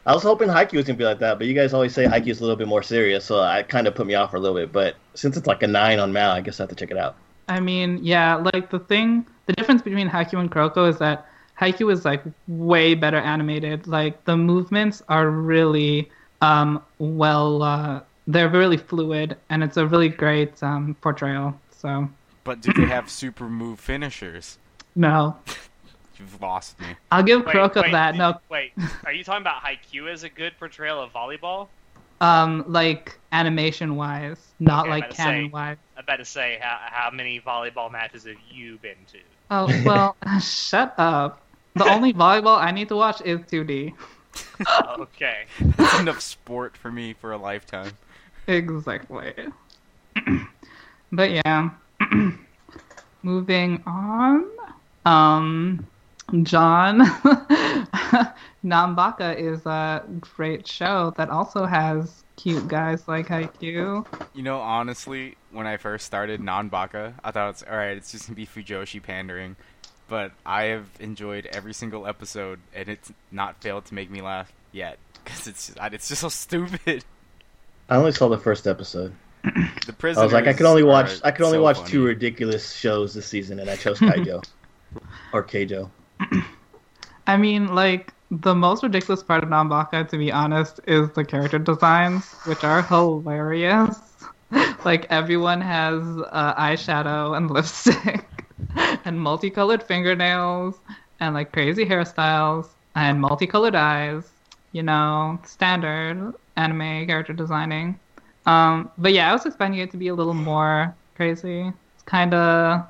I was hoping Haikyuu was gonna be like that, but you guys always say Haikyuu's a little bit more serious, so I kind of put me off for a little bit. But since it's like a nine on Mal, I guess I have to check it out. I mean, yeah, like the thing, the difference between Haikyuu and Kuroko is that Haikyuu is like way better animated. Like the movements are really um well, uh, they're really fluid, and it's a really great um portrayal. So But do they have super move finishers? no, You've lost me. I'll give Wait, Kuroko wait, that. No, Wait, are you talking about Haikyuu as a good portrayal of volleyball? um, like animation wise, not Okay, like about to say- canon wise. I bet to say how how many volleyball matches have you been to? Oh well, shut up. The only volleyball I need to watch is 2D. Okay. That's enough sport for me for a lifetime. Exactly. but yeah. Moving on. Um John Nanbaka is a great show that also has cute guys like Haikyuu. You know, honestly, when I first started Nanbaka, I thought it's alright, it's just gonna be Fujoshi pandering. But I have enjoyed every single episode, and it's not failed to make me laugh yet. Because it's just, it's just so stupid. I only saw the first episode. The prison. I was like, I could only watch, I could only so watch funny. two ridiculous shows this season, and I chose Kaijo or Keijo. I mean, like the most ridiculous part of Nanbaka, to be honest, is the character designs, which are hilarious. like everyone has uh, eyeshadow and lipstick, and multicolored fingernails, and like crazy hairstyles, and multicolored eyes. You know, standard anime character designing. Um, but yeah, I was expecting it to be a little more crazy. It's kind of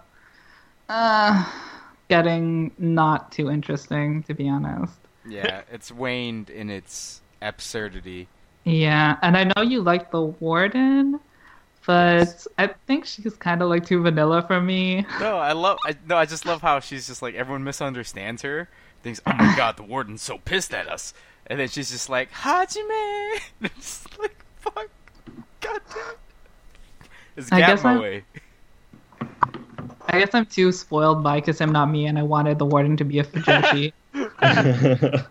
uh, getting not too interesting, to be honest. Yeah, it's waned in its absurdity. Yeah, and I know you like the warden, but I think she's kind of like too vanilla for me. No, I love. I, no, I just love how she's just like everyone misunderstands her. Thinks, oh my god, the warden's so pissed at us, and then she's just like Hajime. Just like fuck, god damn. it. It's I'm- gap moe. I guess I'm too spoiled by Kiss Him Not Me, and I wanted the warden to be a Fujoshi.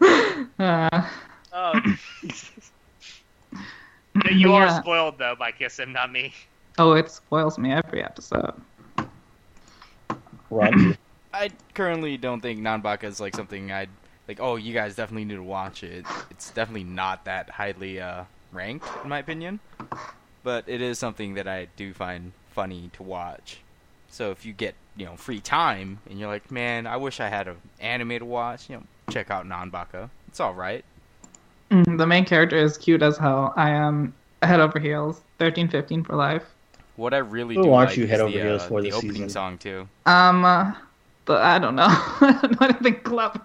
uh, Oh. Yeah, you are yeah. spoiled though by Kiss Him, not me. Oh, it spoils me every episode. Raunchy. I currently don't think Nanbaka is like something I'd like. Oh, you guys definitely need to watch it. It's definitely not that highly uh, ranked, in my opinion. But it is something that I do find funny to watch. So if you get you know free time and you're like, man, I wish I had an anime to watch, you know, check out Nanbaka. It's all right. Mm, The main character is cute as hell. I am head over heels, thirteen fifteen for life. What I really Who do aren't like you is head the, over heels uh, for the opening season? song too. Um, uh, but I don't know. I don't know anything clever.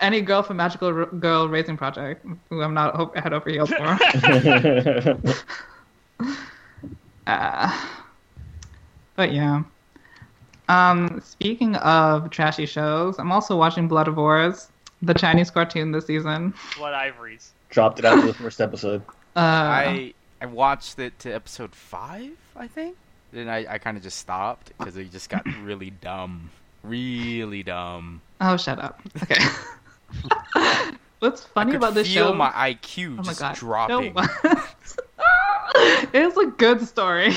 Any girl from Magical R- Girl Raising Project, who I'm not ho- head over heels for. Uh, but yeah. Um, speaking of trashy shows, I'm also watching Bloodivores, the Chinese cartoon this season. Blood Ivories. Dropped it after the first episode. Uh, I I watched it to episode five, I think. Then I, I kind of just stopped because it just got really dumb, really dumb. oh, shut up. Okay. What's funny I could about this feel show? my IQ oh my god. dropping. No. it's a good story.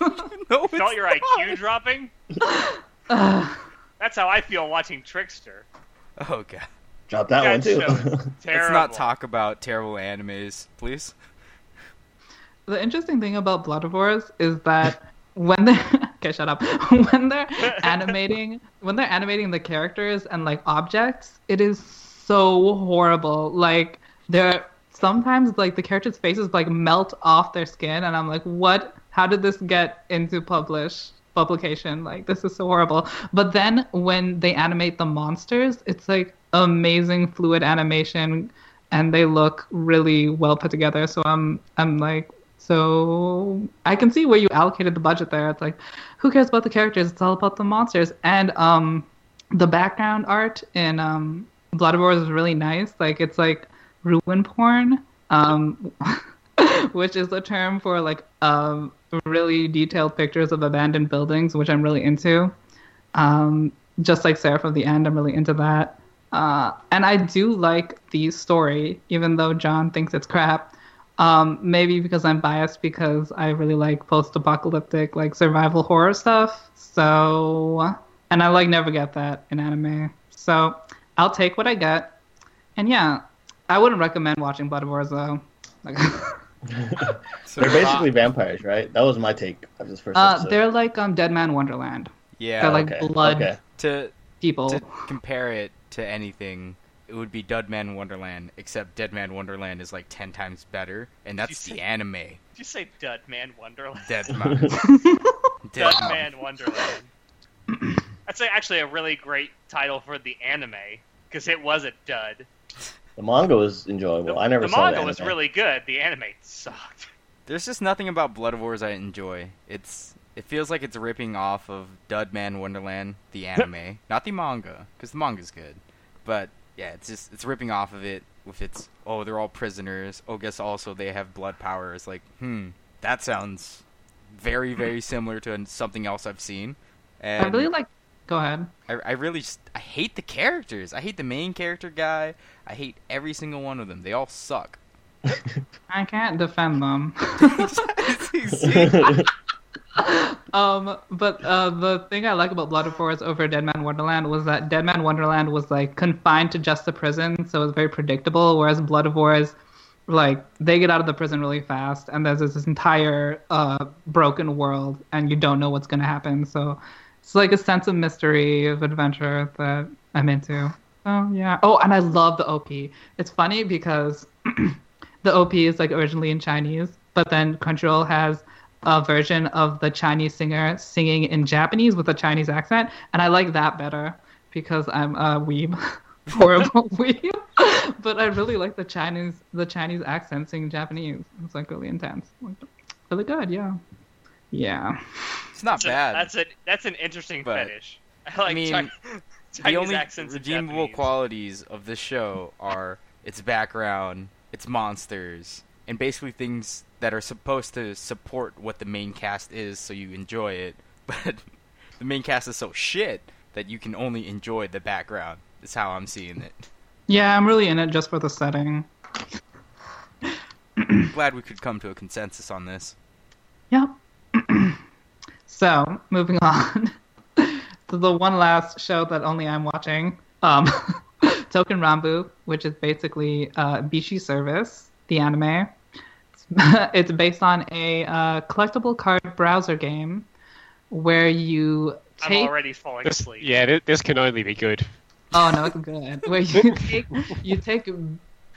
no, it's Felt your not. IQ dropping? That's how I feel watching Trickster. Oh god. Dropped that one too. Let's not talk about terrible animes, please. The interesting thing about Bloodivores is that when they're okay, shut up. When they're animating, when they're animating the characters and like objects, it is so horrible. Like There sometimes like the characters' faces like melt off their skin, and I'm like, what? How did this get into publish publication? Like this is so horrible. But then when they animate the monsters, it's like amazing fluid animation, and they look really well put together. So I'm I'm like. So I can see where you allocated the budget there. It's like, who cares about the characters? It's all about the monsters. And um, the background art in um, Bloodivores is really nice. Like it's like ruin porn, um, which is the term for like um, really detailed pictures of abandoned buildings, which I'm really into. Um, just like Seraph of the End, I'm really into that. Uh, and I do like the story, even though John thinks it's crap. Um, maybe because I'm biased because I really like post-apocalyptic, like survival horror stuff. So, and I like never get that in anime. So I'll take what I get. And yeah, I wouldn't recommend watching Bloodivores though. Like, So, They're basically vampires, right? That was my take of this first uh, episode. they're like um Dead Man Wonderland. yeah. They're like okay, blood okay. to people. to compare it to anything, it would be Dead Man Wonderland, except Dead Man Wonderland is like ten times better, and that's say- the anime. Did you say Dud Man Wonderland? Dead Man. Dead Man Wonderland. That's actually a really great title for the anime because it was a dud. The manga was enjoyable. The, I never the saw manga the manga was really good. The anime sucked. There's just nothing about Bloodivores I enjoy. It's it feels like it's ripping off of Dudman Wonderland, the anime, not the manga, because the manga's good. But yeah, it's just it's ripping off of it with its oh they're all prisoners. Oh, guess also they have blood powers. Like hmm, that sounds very very similar to something else I've seen. And I really like. Go ahead. I, I really just I hate the characters. I hate the main character guy. I hate every single one of them. They all suck. I can't defend them. Um, but uh, the thing I like about Bloodivores over Dead Man Wonderland was that Dead Man Wonderland was like confined to just the prison, so it was very predictable. Whereas Bloodivores, like they get out of the prison really fast, and there's this entire uh, broken world, and you don't know what's gonna happen. So it's like a sense of mystery of adventure that I'm into. Oh yeah. Oh, and I love the OP. It's funny because the OP is like originally in Chinese, but then Crunchyroll has a version of the Chinese singer singing in Japanese with a Chinese accent, and I like that better because I'm a weeb, horrible weeb. but I really like the Chinese the Chinese accent singing Japanese. It's like really intense, Like, really good. Yeah, yeah. It's not That's a- bad. that's a that's an interesting But, fetish. I like I mean, Chi- the Chinese only accents redeemable Japanese. qualities of this show are its background, its monsters, and basically things that are supposed to support what the main cast is so you enjoy it. But the main cast is so shit that you can only enjoy the background. Is how I'm seeing it. Yeah, I'm really in it just for the setting. Glad we could come to a consensus on this. Yep. So, moving on to the one last show that only I'm watching. Um, Touken Ranbu, which is basically uh, Bishi Service, the anime. it's based on a uh, collectible card browser game where you take... I'm already falling This, asleep. yeah, thi- this can only be good. Oh no, it's good. Where you take you take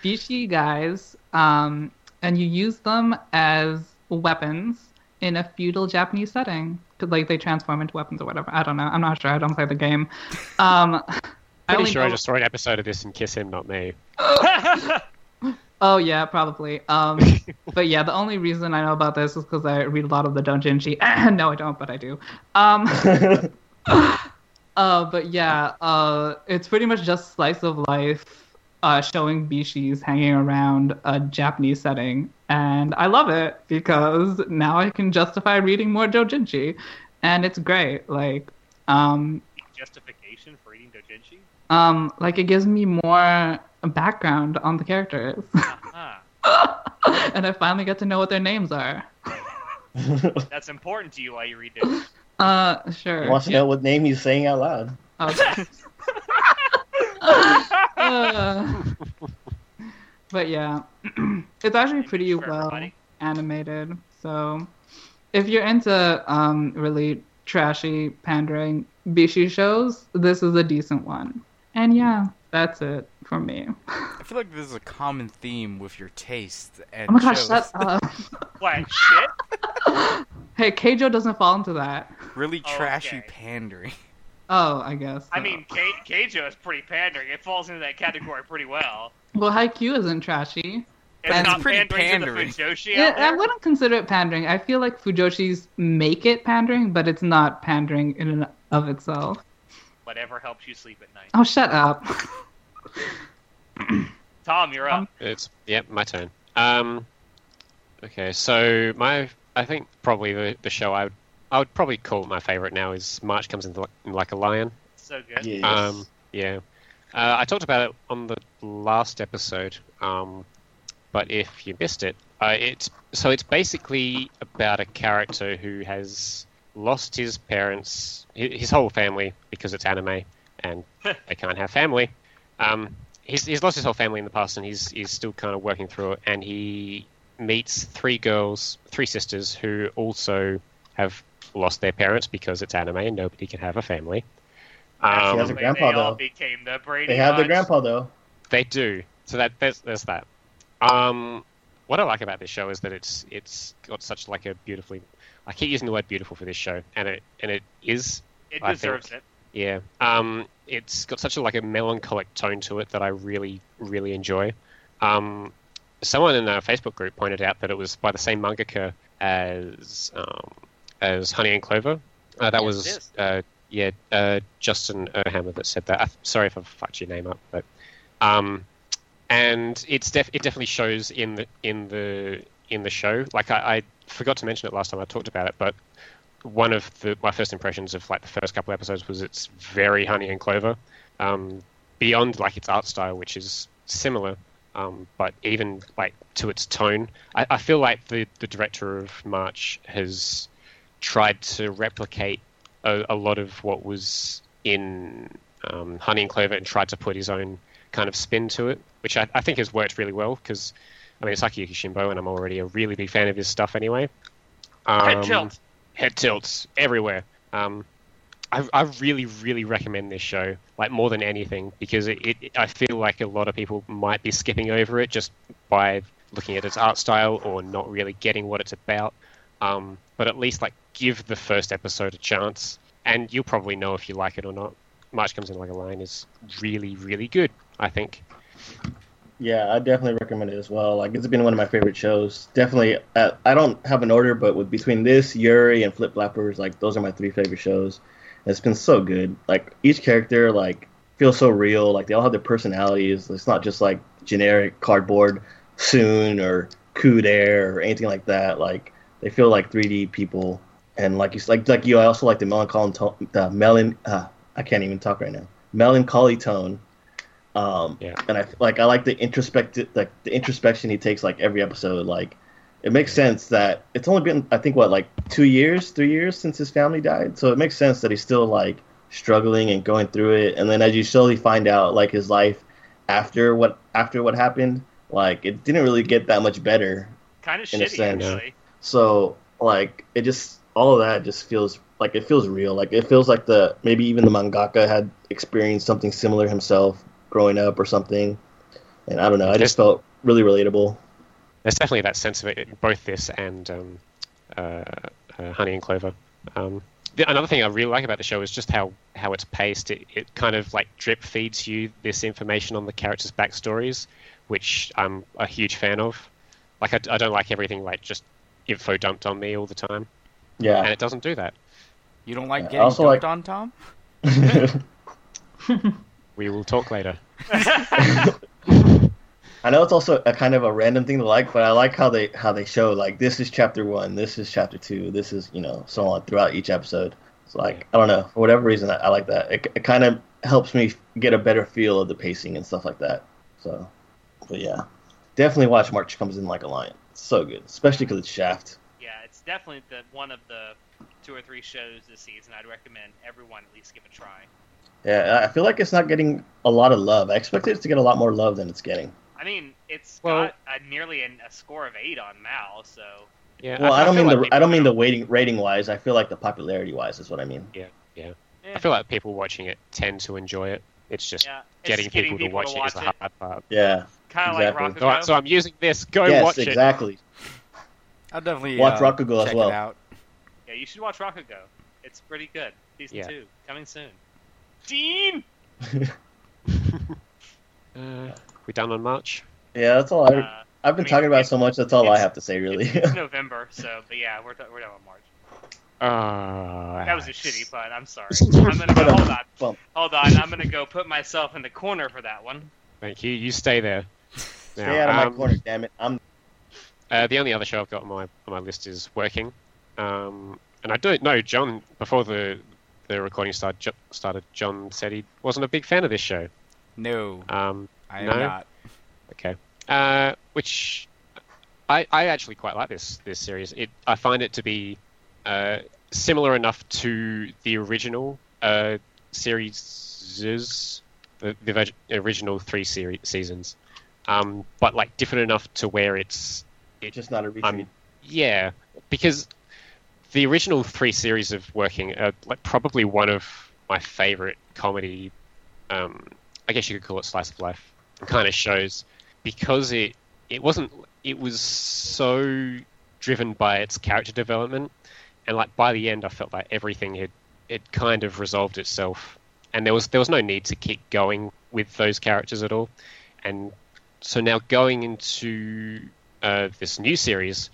Bishi guys, um, and you use them as weapons in a feudal Japanese setting. 'Cause, Like they transform into weapons or whatever. I don't know. I'm not sure. I don't play the game. Um, I Pretty only sure I know- just saw an episode of this and kiss him, not me. Oh yeah, probably. Um, but yeah, the only reason I know about this is because I read a lot of the Doujinshi. no, I don't, but I do. Um, uh, but yeah, uh, it's pretty much just slice of life, uh, showing Bishis hanging around a Japanese setting, and I love it because now I can justify reading more Doujinshi, and it's great. Like, um, Justification for reading dojinshi? um, like it gives me more background on the characters. Uh-huh. and I finally get to know what their names are. That's important to you while you read it. Uh, sure. He wants to know what name he's saying out loud. Okay. Uh, but yeah, it's actually pretty well everybody. animated. So if you're into um really trashy pandering bishi shows, this is a decent one. And yeah, That's it for me. I feel like there's a common theme with your taste and Oh my gosh, shows. shut up. What shit? hey, Keijo doesn't fall into that. Really trashy okay. pandering. Oh, I guess. I mean, K- Keijo is pretty pandering. It falls into that category pretty well. well, Haikyuu isn't trashy. It's That's not pretty pandering, pandering. to the Fujoshi Yeah, out I wouldn't consider it pandering. I feel like Fujoshis make it pandering, but it's not pandering in and of itself. Whatever helps you sleep at night. Oh, shut up. Tom, you're up. Um, It's yep, my turn. Um, okay, so my I think probably the, the show I would I would probably call it my favorite now is March comes in, in like a lion. so good. Yes. Um, yeah, uh, I talked about it on the last episode. Um, but if you missed it, uh, it's so it's basically about a character who has lost his parents, his whole family because it's anime and they can't have family. Um, he's he's lost his whole family in the past and he's he's still kind of working through it. And he meets three girls, three sisters who also have lost their parents because it's anime and nobody can have a family. Actually, has a Um, They- grandpa, they all became the Brady they have the grandpa though. They do. So that there's, there's that. Um, what I like about this show is that it's it's got such like a beautifully. I keep using the word beautiful for this show, and it and it is It I deserves think- it. yeah. Um, it's got such a like a melancholic tone to it that I really really enjoy. Um, someone in our Facebook group pointed out that it was by the same mangaka as um, as Honey and Clover. Uh, that Yes, was uh, yeah uh, Justin Erhammer that said that. i sorry if I fucked your name up, but um, and it's def- it definitely shows in the in the in the show. Like I, I forgot to mention it last time I talked about it, but one of the my first impressions of like the first couple episodes was it's very Honey and Clover. Um, beyond like its art style, which is similar, um, but even like to its tone, I, I feel like the the director of March has tried to replicate a, a lot of what was in um, Honey and Clover and tried to put his own kind of spin to it, which I, I think has worked really well because I mean it's Akiyuki Shimbo and I'm already a really big fan of his stuff anyway. Head Um, tilt. head tilts everywhere. Um, I, I really, really recommend this show, like more than anything, because it, it, I feel like a lot of people might be skipping over it just by looking at its art style or not really getting what it's about. Um, but at least like give the first episode a chance, and you'll probably know if you like it or not. March comes in like a lion is really, really good. I think. Yeah, I definitely recommend it as well. Like it's been one of my favorite shows. Definitely, uh, I don't have an order, but with between this, Yuri, and Flip Flappers, like those are my three favorite shows. And it's been so good. Like each character, like feels so real. Like they all have their personalities. It's not just like generic cardboard Soon or kuudere or anything like that. Like they feel like 3D people. And like you like like you, I also like the melancholy tone. The melon. Uh, I can't even talk right now. Melancholy tone. Um, Yeah. and I like I like the introspective like the introspection he takes like every episode. Like it makes sense that it's only been I think what like two years, three years since his family died. So it makes sense that he's still like struggling and going through it. And then as you slowly find out like his life after what after what happened, like it didn't really get that much better. Kind of in a shitty, sense. actually. So like it just all of that just feels like it feels real. Like it feels like the maybe even the mangaka had experienced something similar himself growing up or something. And I don't know, I Just- just felt really relatable. There's definitely that sense of it in both this and um, uh, uh, Honey and Clover. Um, the, another thing I really like about the show is just how, how it's paced. It, it kind of like drip feeds you this information on the characters' backstories, which I'm a huge fan of. Like I, I don't like everything like just info dumped on me all the time, Yeah. and it doesn't do that. You don't like Yeah, getting dumped like- on, Tom? We will talk later. I know it's also a kind of a random thing to like, but I like how they how they show like this is chapter one, this is chapter two, this is you know so on throughout each episode. It's like I don't know for whatever reason I, I like that. It, it kind of helps me get a better feel of the pacing and stuff like that. So, but yeah, definitely watch March comes in like a lion. It's so good, especially because it's Shaft. yeah, it's definitely the one of the two or three shows this season I'd recommend everyone at least give a try. Yeah, I feel like it's not getting a lot of love. I expected it to get a lot more love than it's getting. I mean, it's Well- got a, nearly an, a score of eight on Mal, so Yeah. Well, I, don't mean like the I don't mean the gonna- rating rating wise. I feel like the popularity wise is what I mean. Yeah, yeah. I feel like people watching it tend to enjoy it. It's just Yeah, it's getting, just people, to watch, it is the it. hard part. Yeah. Kind of exactly. like Rakugo. So, I- so I'm using this. Go yes, watch it. exactly. I'll definitely Watch uh, Rakugo as well. it out. Yeah, you should watch Rakugo. It's pretty good. Season Yeah. two coming soon. Dean. Uh, we done on March? Yeah, that's all I. Uh, I've been I mean, talking about so much. That's all I have to say, really. it's November, so but yeah, we're we're done on March. Uh, That was a shitty pun. I'm sorry. I'm gonna go. Hold on. Bump. Hold on. I'm gonna go put myself in the corner for that one. Thank you. You stay there. Stay out of my um, corner, damn it. I'm. Uh, the only other show I've got on my on my list is Working, um, and I don't know John before the the recording started. Jo- started John said he wasn't a big fan of this show. No, Um, I am no? not. okay, uh, which I I actually quite like this this series. It I find it to be uh, similar enough to the original uh, series, the, the veg- original three series seasons, um, but like different enough to where it's Just not a retweet. I'm- Yeah, because the original three series of Working are like probably one of my favorite comedy. Um, I guess you could call it slice of life kind of shows because it it wasn't it was so driven by its character development and like by the end I felt like everything had it kind of resolved itself and there was there was no need to keep going with those characters at all and so now going into uh, this new series,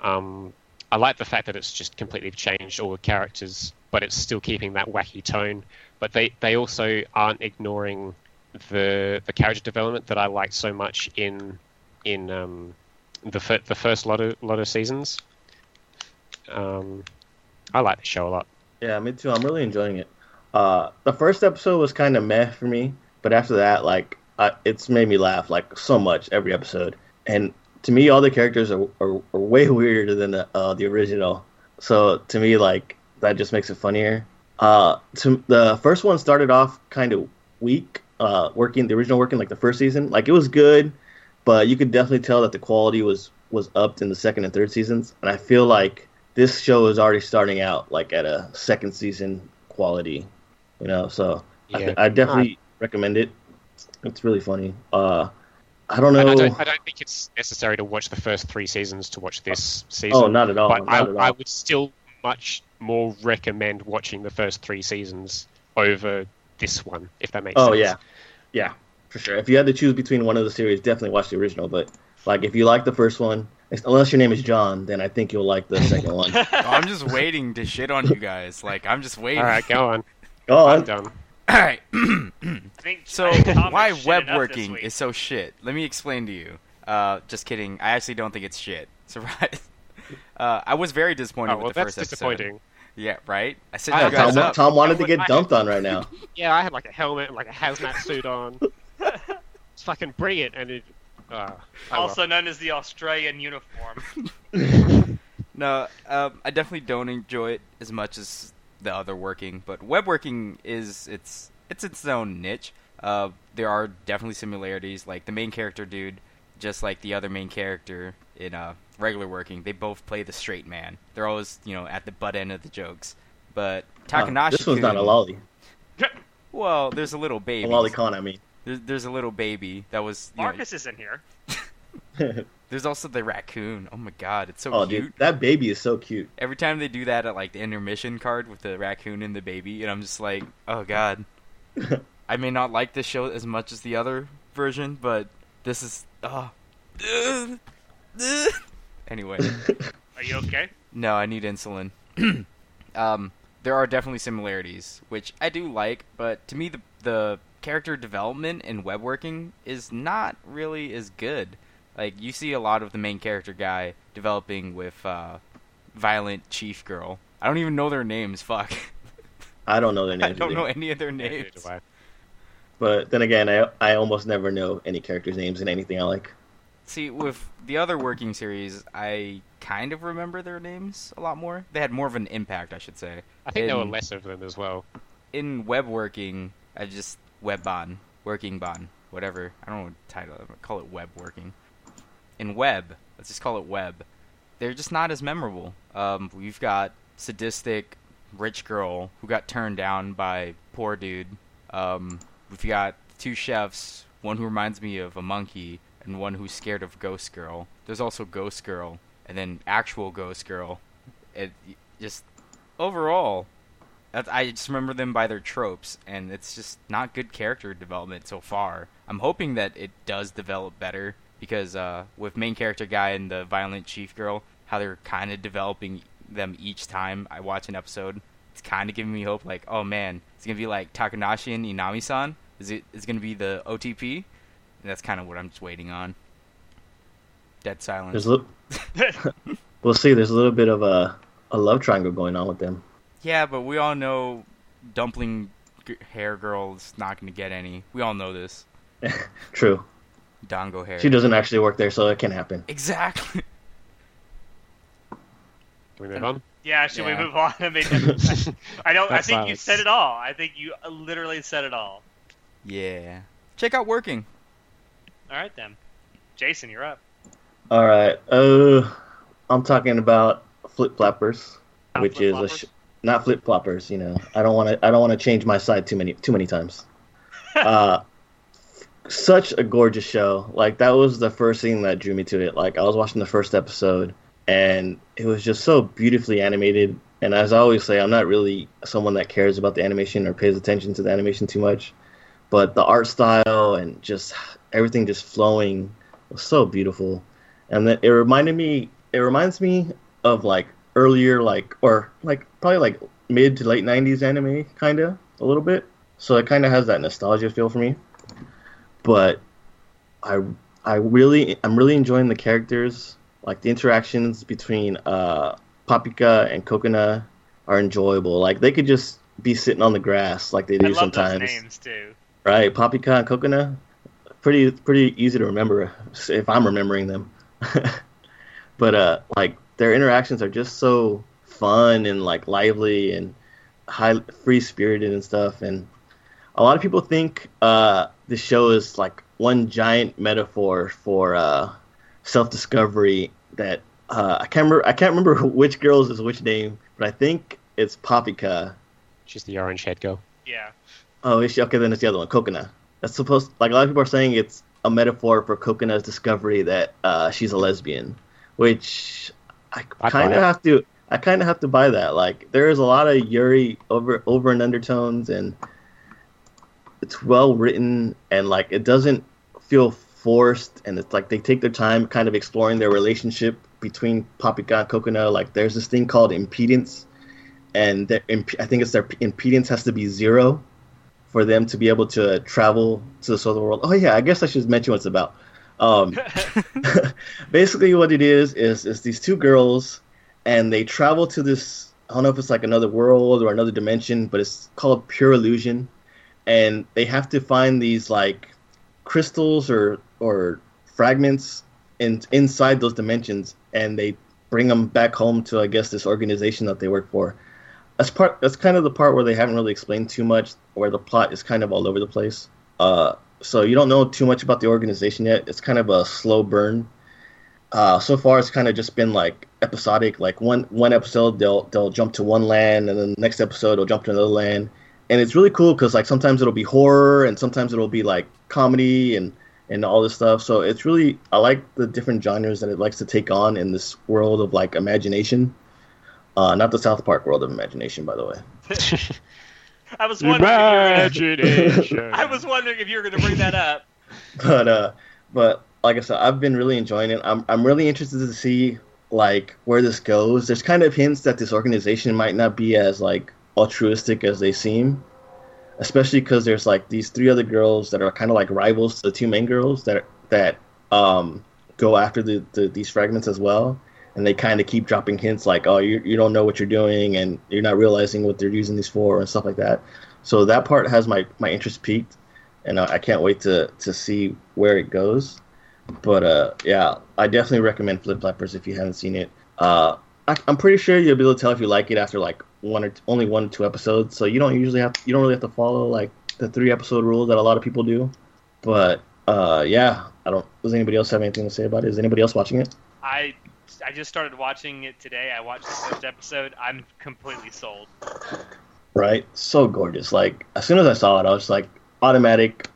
um, I like the fact that it's just completely changed all the characters, but it's still keeping that wacky tone. But they, they also aren't ignoring the the character development that I liked so much in in um, the fir- the first lot of lot of seasons. Um, I like the show a lot. Yeah, me too. I'm really enjoying it. Uh, the first episode was kind of meh for me, but after that, like, I, it's made me laugh like so much every episode. And to me, all the characters are, are, are way weirder than the uh, the original. So to me, like, that just makes it funnier. Uh, to, the first one started off kind of weak. Uh, working the original working like the first season, like it was good, but you could definitely tell that the quality was was upped in the second and third seasons. And I feel like this show is already starting out like at a second season quality, you know. So I, Yeah. th- I definitely recommend it. It's really funny. Uh, I don't know. And I don't, I don't think it's necessary to watch the first three seasons to watch this season. oh, not at all. but not I, at all. I would still much more recommend watching the first three seasons over this one, if that makes oh sense. yeah, yeah, for sure. If you had to choose between one of the series, definitely watch the original. But like, if you like the first one, unless your name is John, then I think you'll like the second one. Oh, I'm just waiting to shit on you guys. Like I'm just waiting. All right, go on. Go I'm on. done. All right. I think So I think Thomas why shit web working is so shit? Let me explain to you. Uh, just kidding. I actually don't think it's shit. Surprise. Uh, I was very disappointed Oh, well, with the that's first episode. disappointing. Yeah, right. I said I- you guys Tom, up. Tom wanted to get dumped on right now. Yeah, I had like a helmet and like a hazmat suit on. it's fucking brilliant, and it. Uh, oh well. also known as the Australian uniform. No, um, I definitely don't enjoy it as much as the other working, but web working is it's it's its own niche. Uh, there are definitely similarities. Like the main character dude, just like the other main character in uh, regular working, they both play the straight man. They're always you know at the butt end of the jokes. But Uh, Takanashi, this one's not a loli. Well, there's a little baby. A lolicon, I mean. There's, there's a little baby that was. You know, Marcus is in here. there's also the raccoon. Oh my god, it's so oh, cute. dude, that baby is so cute. Every time they do that at like the intermission card with the raccoon and the baby, and I'm just like, oh god. I may not like this show as much as the other version, but this is oh. anyway, Are you okay? no, I need insulin. um, there are definitely similarities, which I do like, but to me the the character development in web working is not really as good. Like you see a lot of the main character guy developing with uh, violent chief girl. I don't even know their names. Fuck. I don't know their names. I don't either. know any of their names. But then again, I I almost never know any characters' names in anything I like. See, with the other working series, I kind of remember their names a lot more. They had more of an impact, I should say. I think there were less of them as well. in web working, I just webbon, working bon, whatever. I don't know what title. I call it web working. In web, let's just call it web. They're just not as memorable. Um, we've got sadistic rich girl who got turned down by poor dude. Um, we've got two chefs, one who reminds me of a monkey, and one who's scared of Ghost Girl. There's also Ghost Girl, and then actual Ghost Girl. It just overall, I just remember them by their tropes, and it's just not good character development so far. I'm hoping that it does develop better because uh, with main character guy and the violent chief girl, how they're kind of developing them each time I watch an episode. It's kind of giving me hope. Like, oh man, it's gonna be like Takanashi and Inami-san. Is it? Is gonna be the OTP? And that's kind of what I'm just waiting on. Dead silence. There's a little, we'll see. There's a little bit of a a love triangle going on with them. Yeah, but we all know dumpling g- hair girl is not going to get any. We all know this. True. Dango hair. She doesn't actually work there, so it can happen. Exactly. Can we move on? Yeah, should Yeah. we move on? I mean, I don't. I That's think you said it all. I think you literally said it all. yeah. Check out working. All right then, Jason, you're up. All right. Uh, I'm talking about flip flappers, Not which is a flip-floppers? sh- not flip floppers. You know, I don't want to. I don't want to change my side too many too many times. uh, such a gorgeous show. Like that was the first thing that drew me to it. Like I was watching the first episode, and it was just so beautifully animated. And as I always say, I'm not really someone that cares about the animation or pays attention to the animation too much, but the art style and just everything just flowing was so beautiful. And then it reminded me. It reminds me of like earlier, like or like probably like mid to late '90s anime, kind of a little bit. So it kind of has that nostalgia feel for me. But I I really I'm really enjoying the characters. Like the interactions between uh, Papika and Kokona are enjoyable. Like they could just be sitting on the grass like they I do love sometimes names too. right? Papika and Kokona, pretty pretty easy to remember if I'm remembering them. but uh, like their interactions are just so fun and like lively and high free spirited and stuff. And a lot of people think uh, the show is like one giant metaphor for uh, self discovery. That uh, I can't remember. I can't remember which girls is which name, but I think it's Papika. She's the orange head girl. Yeah. Oh, is she? Okay, then it's the other one, Kokona. That's supposed like a lot of people are saying it's a metaphor for Kokona's discovery that uh, she's a lesbian, which I I'd kind of have to. I kind of have to buy that. Like, there is a lot of Yuri over over and undertones, and it's well written, and like it doesn't feel forced, and it's like they take their time, kind of exploring their relationship between Papika and Kokona. Like, there's this thing called impedance, and their, imp- I think it's their impedance has to be zero for them to be able to travel to the solar world. Oh yeah, I guess I should mention what it's about. Um, basically, what it is is is these two girls, and they travel to this. I don't know if it's like another world or another dimension, but it's called pure illusion, and they have to find these like crystals or or fragments in inside those dimensions, and they bring them back home to I guess this organization that they work for. That's part. That's kind of the part where they haven't really explained too much, where the plot is kind of all over the place. Uh, so you don't know too much about the organization yet. It's kind of a slow burn. Uh, so far, it's kind of just been like episodic. Like one one episode, they'll they'll jump to one land, and then the next episode, they'll jump to another land. And it's really cool because like sometimes it'll be horror, and sometimes it'll be like comedy and and all this stuff. So it's really I like the different genres that it likes to take on in this world of like imagination. Uh, not the South Park world of imagination, by the way. I was wondering. If you were gonna, Imagination. I was wondering if you were going to bring that up. but uh but like I said, I've been really enjoying it. I'm I'm really interested to see like where this goes. There's kind of hints that this organization might not be as like altruistic as they seem, especially because there's like these three other girls that are kind of like rivals to the two main girls that that um go after the, the these fragments as well. And they kind of keep dropping hints like, "Oh, you you don't know what you're doing, and you're not realizing what they're using these for, and stuff like that." So that part has my my interest peaked and I I can't wait to to see where it goes. But uh, yeah, I definitely recommend Flip Flappers if you haven't seen it. Uh, I, I'm pretty sure you'll be able to tell if you like it after like one or t- only one or two episodes. So you don't usually have you don't really have to follow like the three episode rule that a lot of people do. But uh, yeah, I don't. Does anybody else have anything to say about it? Is anybody else watching it? I I just started watching it today. I watched the first episode. I'm completely sold. Right, so gorgeous. Like as soon as I saw it, I was like, automatic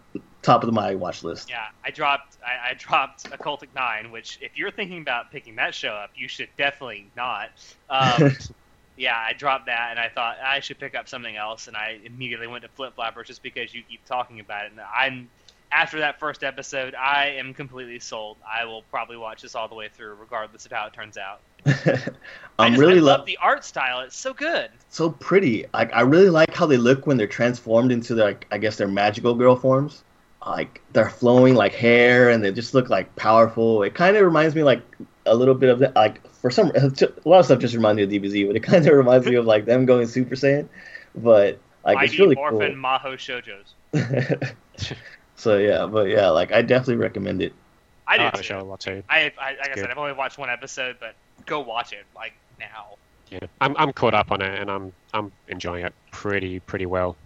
top of my watch list. Yeah, I dropped I, I dropped Occultic Nine, which if you're thinking about picking that show up, you should definitely not. Um, yeah, I dropped that, and I thought I should pick up something else, and I immediately went to Flip Flappers just because you keep talking about it. And I'm after that first episode, I am completely sold. I will probably watch this all the way through, regardless of how it turns out. I I'm just, really love lo- the art style; it's so good. so pretty. Like I really like how they look when they're transformed into their, like, I guess their magical girl forms. Like they're flowing like hair, and they just look like powerful. It kind of reminds me like a little bit of the, like for some a lot of stuff just reminds me of DBZ, but it kind of reminds me of like them going Super Saiyan. But like it's Mighty really Morphin Maho Shoujo's. so yeah, but yeah, like I definitely recommend it. I do like too. the show a lot too. I, I like I Good. said, I've only watched one episode, but go watch it like now. Yeah, I'm I'm caught up on it, and I'm I'm enjoying it pretty pretty well.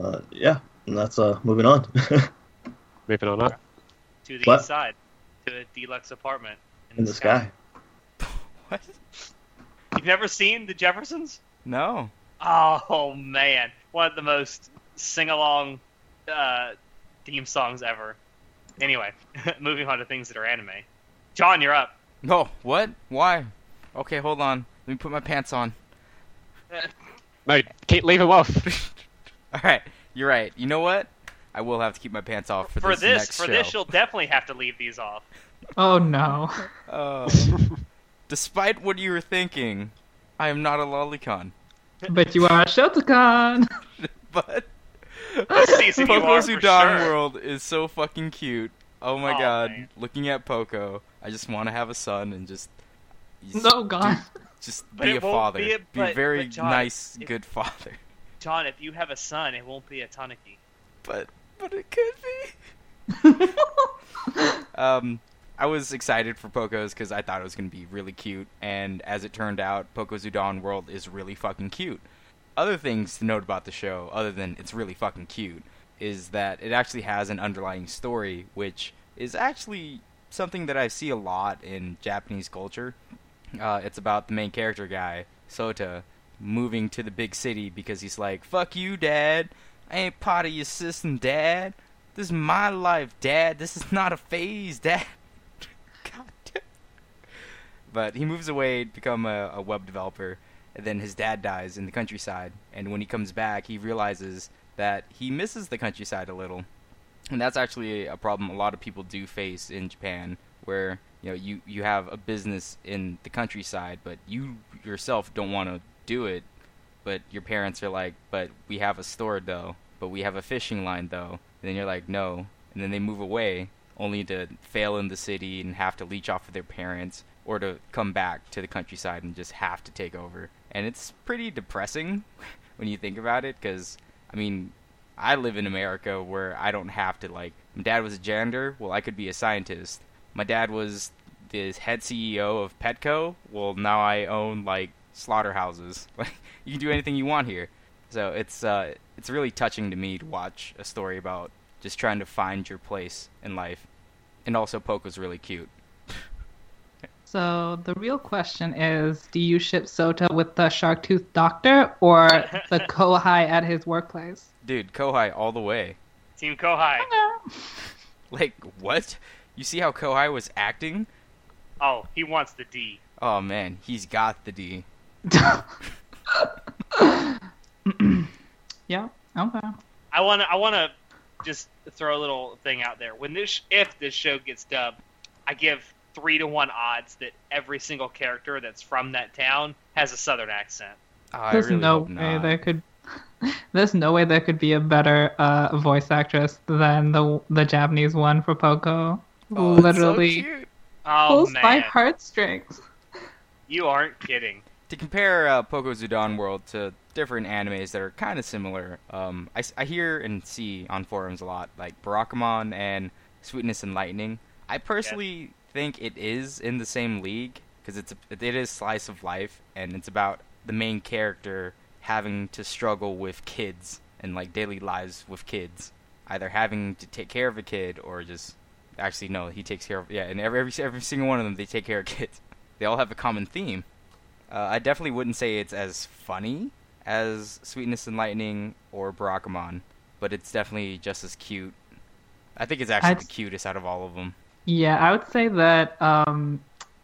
Uh, yeah, and that's uh moving on. Moving on up. To the What? east side, to a deluxe apartment in the sky. What? You've never seen the Jeffersons? No. Oh man, one of the most sing-along uh, theme songs ever. Anyway, moving on to things that are anime. John, you're up. No. What? Why? Okay, hold on. Let me put my pants on. No, keep leave him off. All right. You're right. You know what? I will have to keep my pants off for, For this, this, next for show. this, you'll definitely have to leave these off. Oh no. Uh, despite what you were thinking, I am not a lolicon. But you are a shotacon. But This season you Poco are for Sudan sure. World is so fucking cute. Oh my Oh, god. man. Looking at Poco, I just want to have a son and just. just No, God. Just But be a father. be a- Be, but- a very John, nice, if- good father. John, if you have a son, it won't be a Tanuki. But but it could be. Um, I was excited for Poco's because I thought it was going to be really cute, and as it turned out, Poco's Udon World is really fucking cute. Other things to note about the show, other than it's really fucking cute, is that it actually has an underlying story, which is actually something that I see a lot in Japanese culture. Uh, it's about the main character guy, Sota, moving to the big city because he's like, "Fuck you, Dad. I ain't part of your system, Dad. This is my life, Dad. This is not a phase, Dad." God damn. But he moves away to become a, a web developer, and then his dad dies in the countryside. And when he comes back, he realizes that he misses the countryside a little. And that's actually a problem a lot of people do face in Japan, where you know you you have a business in the countryside, but you yourself don't want to do it. But your parents are like, "But we have a store though, but we have a fishing line though." And then you're like, "No," and then they move away, only to fail in the city and have to leech off of their parents, or to come back to the countryside and just have to take over. And it's pretty depressing when you think about it, because I mean, I live in America where I don't have to like. My dad was a janitor. Well, I could be a scientist. My dad was the head CEO of Petco. Well, now I own like slaughterhouses. Like you can do anything you want here. So it's uh, it's really touching to me to watch a story about just trying to find your place in life. And also, Poco's really cute. So the real question is, do you ship Sota with the shark tooth doctor or the Kohai at his workplace? Dude, Kohai all the way. Team Kohai. Like, what? You see how Kohai was acting? Oh, he wants the D. Oh man, he's got the D. yeah. Okay. I want to. I want to just throw a little thing out there. When this, if this show gets dubbed, I give three to one odds that every single character that's from that town has a southern accent. Oh, There's really no way not. there could. There's no way there could be a better uh, voice actress than the the Japanese one for Poco. Oh, it's so Literally cute. Oh pulls my heartstrings. you aren't kidding. To compare uh, Poco's Udon World to different animes that are kind of similar, um, I, I hear and see on forums a lot, like Barakamon and Sweetness and Lightning. I personally think it is in the same league because it's a, it is slice of life and it's about the main character having to struggle with kids and like daily lives with kids, either having to take care of a kid or just actually no, he takes care of yeah, and every every, every single one of them they take care of kids. They all have a common theme. Uh, I definitely wouldn't say it's as funny as Sweetness and Lightning or Barakamon, but it's definitely just as cute. I think it's actually I'd- the cutest out of all of them. Yeah, I would say that um,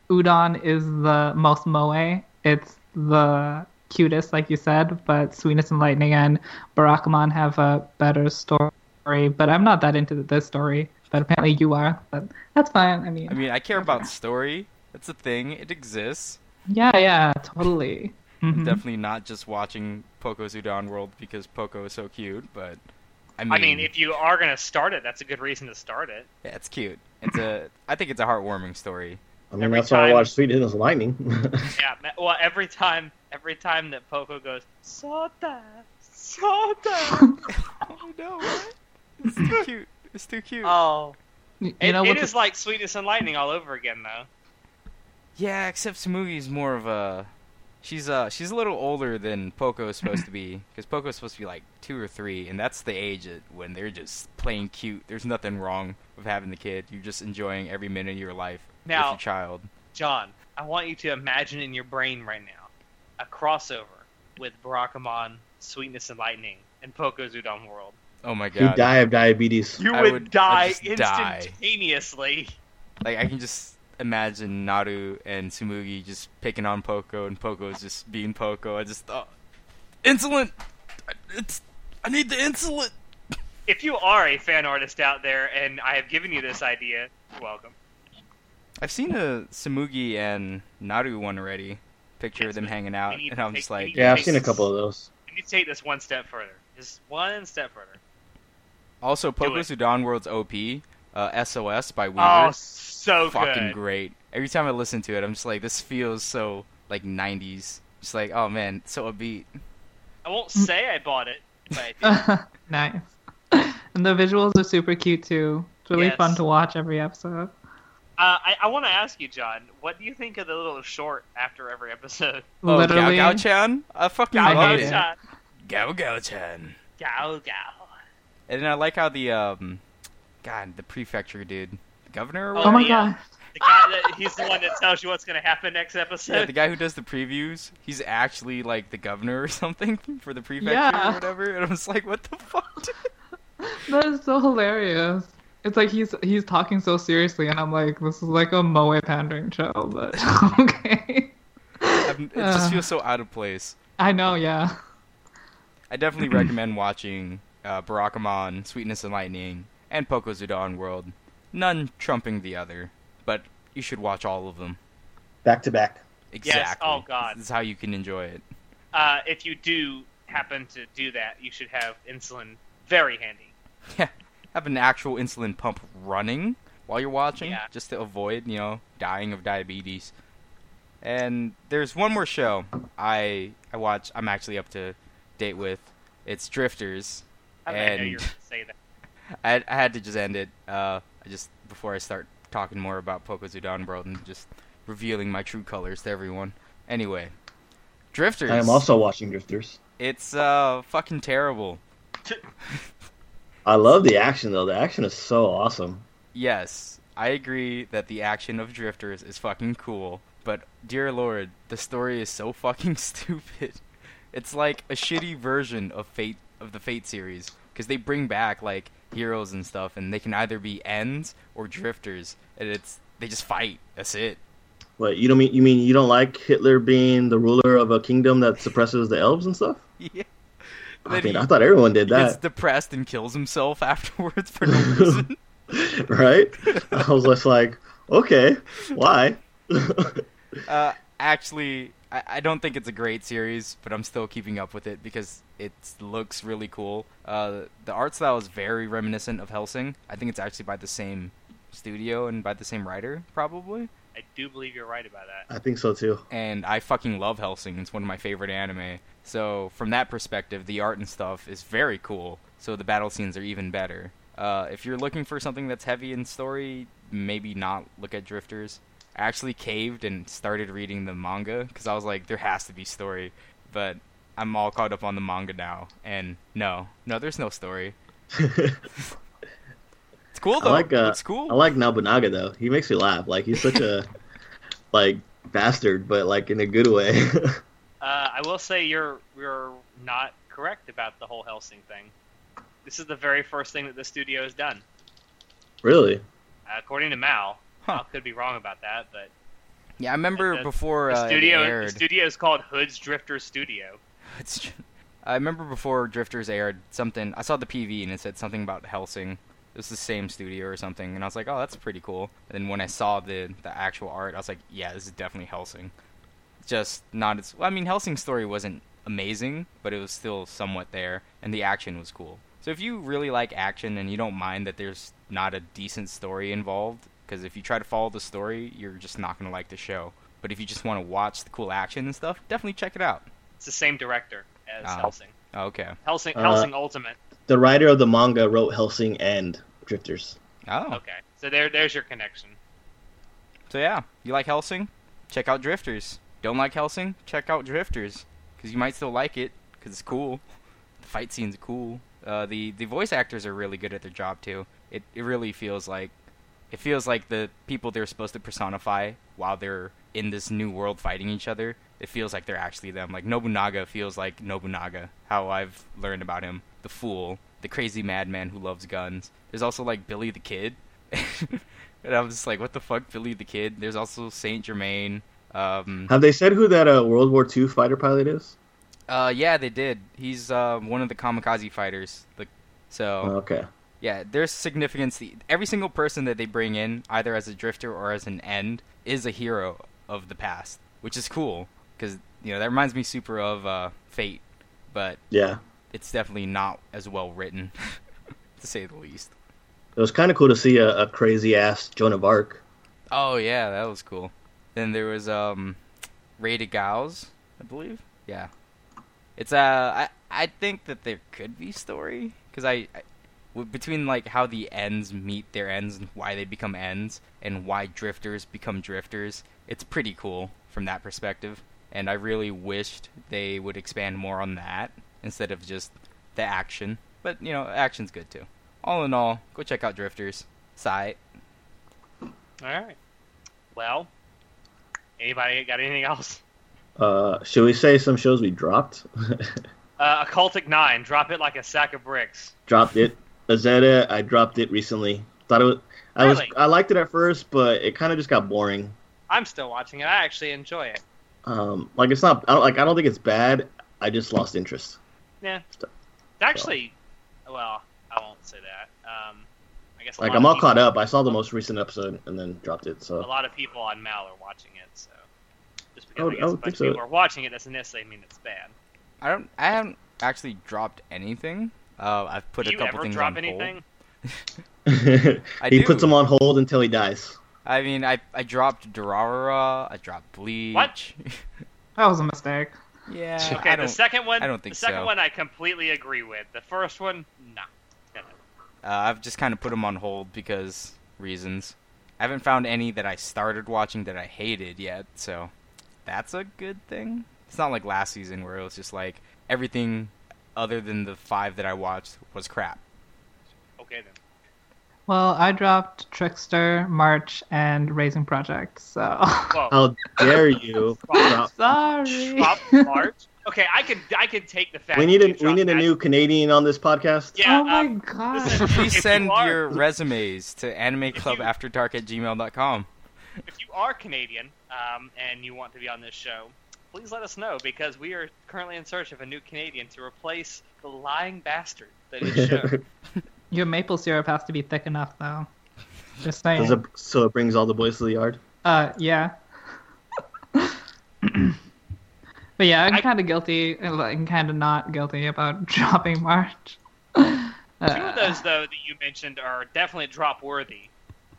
Udon is the most moe. It's the cutest, like you said, but Sweetness and Lightning and Barakamon have a better story. But I'm not that into this story. But apparently you are. But that's fine. I mean, I mean, I care about story. That's a thing. It exists. Yeah, yeah, totally. Mhm. Definitely not just watching Poco's Udon World because Poco is so cute, but I mean, I mean, if you are gonna start it, that's a good reason to start it. yeah, it's cute. It's a, I think it's a heartwarming story. I mean, Every that's why I time- watch Sweetness and Lightning. Yeah. Well, every time, every time that Poco goes Sota, Sota. oh no, what? It's too cute. It's too cute. oh, you it, know it what's is like Sweetness and Lightning all over again, though. Yeah, except Tsumugi's more of a. She's uh she's a little older than Poco is supposed to be because Poco's supposed to be like two or three, and that's the age at, when they're just playing cute. There's nothing wrong with having the kid. You're just enjoying every minute of your life with Now- your child. John, I want you to imagine in your brain right now a crossover with Barakamon, Sweetness and Lightning, and Poco's Udon World. Oh my god! you die of diabetes. You would, would- die just die. instantaneously. Like I can just imagine Naru and Tsumugi just picking on Poco, and Poco's just being Poco. I just thought, insulin. It's I need the insulin. If you are a fan artist out there and I have given you this idea, you're welcome. I've seen a Tsumugi and Naru one already. Picture Yes, of them we- hanging out, and I'm take- just like, Yeah, I've Makes seen a couple of those. You need to take this one step further. Just one step further. Also, Do Poco's it. Udon World's OP, uh, SOS by Oh, Weaver, so fucking good. great. Every time I listen to it, I'm just like, this feels so like '90s. Just like, oh man, so upbeat. I won't say I bought it, but I did. nice. And the visuals are super cute too. It's really Yes. fun to watch every episode. Uh, I, I want to ask you, John, what do you think of the little short after every episode? Oh, Literally, Gao Gao Chan, I fucking I love hate it. it. Gao Gao Gao Chan. Gao. Gao. And I like how the um, God, the prefecture dude, the governor. Or Oh, oh my yeah. god. The guy that he's the one that tells you what's going to happen next episode. Yeah, the guy who does the previews, he's actually like the governor or something for the prefecture Yeah. or whatever. And I was like, what the fuck? That is so hilarious. It's like he's he's talking so seriously, and I'm like, this is like a moe pandering show, but okay. I'm- it just feels so out of place. I know, yeah. I definitely recommend watching uh, Barakamon, Sweetness and Lightning, and Poco's Udon World. None trumping the other, but you should watch all of them. Back to back. Exactly. Yes. Oh, God. This is how you can enjoy it. Uh, if you do happen to do that, you should have insulin very handy. Yeah. Have an actual insulin pump running while you're watching, Yeah. just to avoid, you know, dying of diabetes. And there's one more show I I watch. I'm actually up to date with. It's Drifters. I, I know you're going to say that. I, I had to just end it. Uh, I just before I start talking more about Poco's Udon World and just revealing my true colors to everyone. Anyway, Drifters. I am also watching Drifters. It's uh fucking terrible. I love the action though. The action is so awesome. Yes, I agree that the action of Drifters is fucking cool, but dear lord, the story is so fucking stupid. It's like a shitty version of Fate of the Fate series because they bring back like heroes and stuff, and they can either be ends or drifters, and it's they just fight. That's it. What you don't mean? You mean you don't like Hitler being the ruler of a kingdom that suppresses the elves and stuff? yeah. I mean, he- I thought everyone did He gets that, depressed and kills himself afterwards for no reason. right? I was just like, okay, why? Uh, actually, I, I don't think it's a great series, but I'm still keeping up with it because it looks really cool. Uh, the art style is very reminiscent of Hellsing. I think it's actually by the same studio and by the same writer, probably. I do believe you're right about that. I think so too. And I fucking love Hellsing. It's one of my favorite anime. So from that perspective, the art and stuff is very cool. So the battle scenes are even better. Uh, if you're looking for something that's heavy in story, maybe not look at Drifters. I actually caved and started reading the manga because I was like, there has to be story. But I'm all caught up on the manga now, and no, no, there's no story. It's cool though. I though. like uh, it's cool. I like Nobunaga though. He makes me laugh. Like he's such a like bastard, but like in a good way. Uh, I will say you're you're not correct about the whole Hellsing thing. This is the very first thing that the studio has done, Really? uh, according to Mal. Huh. Mal could be wrong about that, but Yeah, I remember The- before the uh, studio it the studio is called Hood's Drifter Studio. I remember before Drifters aired something. I saw the PV and it said something about Hellsing. It was the same studio or something, and I was like, "Oh, that's pretty cool." And then when I saw the the actual art, I was like, "Yeah, this is definitely Hellsing." Just not as well, I mean, Hellsing's story wasn't amazing, but it was still somewhat there, and the action was cool. So if you really like action and you don't mind that there's not a decent story involved, because if you try to follow the story, you're just not gonna like the show. But if you just want to watch the cool action and stuff, definitely check it out. It's the same director as Oh. Hellsing. Oh, okay. Hellsing Uh, Hellsing Ultimate. The writer of the manga wrote Hellsing and Drifters. Oh. Okay, so there there's your connection. So yeah, you like Hellsing? Check out Drifters. Don't like Hellsing? Check out Drifters, because you might still like it, because it's cool. The fight scenes are cool. Uh, the the voice actors are really good at their job too. It it really feels like it feels like the people they're supposed to personify while they're in this new world fighting each other. It feels like they're actually them. Like Nobunaga feels like Nobunaga. How I've learned about him, the fool, the crazy madman who loves guns. There's also like Billy the Kid. And I was just like, what the fuck, Billy the Kid? There's also Saint Germain. Um, Have they said who that uh, World War II fighter pilot is? uh, yeah, they did. He's uh, one of the kamikaze fighters. Like, so Oh, okay. Yeah, there's significance. Every single person that they bring in, either as a drifter or as an end, is a hero of the past, which is cool because you know that reminds me super of uh, Fate, but Yeah. it's definitely not as well written, to say the least. It was kind of cool to see a, a crazy ass Joan of Arc. Oh yeah, that was cool. Then there was um, Rated Gals, I believe. Yeah, it's uh, I I think that there could be story because I, I between like how the ends meet their ends and why they become ends and why drifters become drifters. It's pretty cool from that perspective, and I really wished they would expand more on that instead of just the action. But you know, action's good too. All in all, go check out Drifters. Sigh. All right. Well, anybody got anything else? Uh, should we say some shows we dropped? Uh, Occultic Nine, drop it like a sack of bricks. dropped it. Izetta, I dropped it recently. Thought it was. I was. I liked it at first, but it kind of just got boring. I'm still watching it. I actually enjoy it. Um, like it's not. I don't like. I don't think it's bad. I just lost interest. Yeah. It's actually, well, I won't say that. Um, I guess a Like lot I'm all people- caught up. I saw the most recent episode and then dropped it. So a lot of people on Mal are watching it, so just because I would- I I guess a would bunch think of so. people are watching it doesn't necessarily mean it's bad. I don't. I haven't actually dropped anything. Uh, I've put Do a couple ever things drop on anything? hold. I he do. puts them on hold until he dies. I mean, I I dropped Durarara. I dropped Bleach. What? That was a mistake. Yeah. Okay, I the don't. second one. I don't think the second so. one I completely agree with. The first one, nah. No, no. Uh, I've just kind of put them on hold because reasons. I haven't found any that I started watching that I hated yet, so that's a good thing. It's not like last season where it was just like everything other than the five that I watched was crap. Okay then. Well, I dropped Trickster, March, and Raising Project. So Whoa. How dare you? Drop- sorry. Drop March. Okay, I can I could take the fact. we need a we dropped need a new Canadian on this podcast. Yeah. oh my um, god. listen, Please if you send are- your resumes to animeclubafterdark at gmail.com. if you are Canadian um, and you want to be on this show, please let us know because we are currently in search of a new Canadian to replace the lying bastard that is show. Your maple syrup has to be thick enough, though. Just saying. It, so it brings all the boys to the yard. Uh, yeah. but yeah, I'm kind of guilty, and kind of not guilty about dropping March. Two Uh, of those though that you mentioned are definitely drop worthy.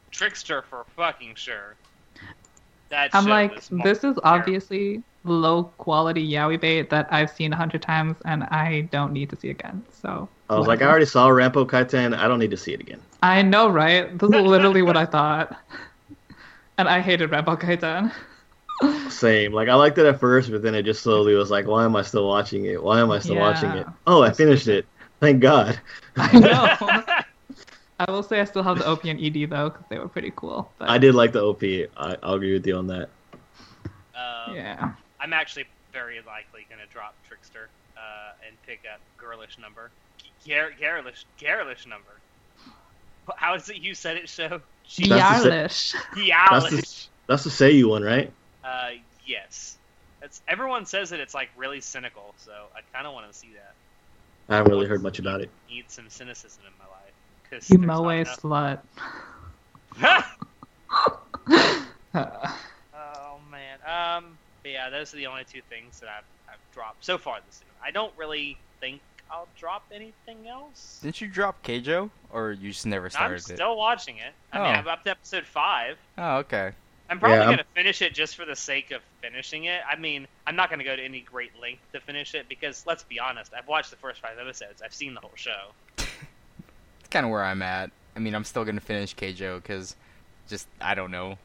Trickster for fucking sure. That I'm like, this is terrible. obviously low quality yaoi bait that I've seen a hundred times, and I don't need to see again. So I was like, I already saw Ranpo Kitan. I don't need to see it again. I know, right? This is literally what I thought, and I hated Rebel Kaitan. Same. Like I liked it at first, but then it just slowly was like, why am I still watching it? Why am I still watching it? Oh, I finished it. Thank God. I know. I will say I still have the OP and ED though, because they were pretty cool. But I did like the OP. I, I'll agree with you on that. Um, Yeah. I'm actually very likely going to drop Trickster uh, and pick up Girlish number. Gar- Garlish, Garlish number. How is it you said it, show? That's the That's Garlish. the, that's the Seiyu one, right? Uh, yes. That's, everyone says that it's like really cynical, so I kind of want to see that. I haven't really heard much about it. Need some cynicism in my life. 'cause You there's not moe enough- slut. Oh man. Um. But yeah, those are the only two things that I've, I've dropped so far this season. I don't really think I'll drop anything else. Didn't you drop Keijo, or you just never started? I'm started it? still watching it. I mean, Oh. I'm up to episode five. Oh, okay. I'm probably Yeah, I'm- gonna finish it just for the sake of finishing it. I mean, I'm not gonna go to any great length to finish it because let's be honest, I've watched the first five episodes. I've seen the whole show. It's kind of where I'm at. I mean, I'm still gonna finish Keijo because, just I don't know,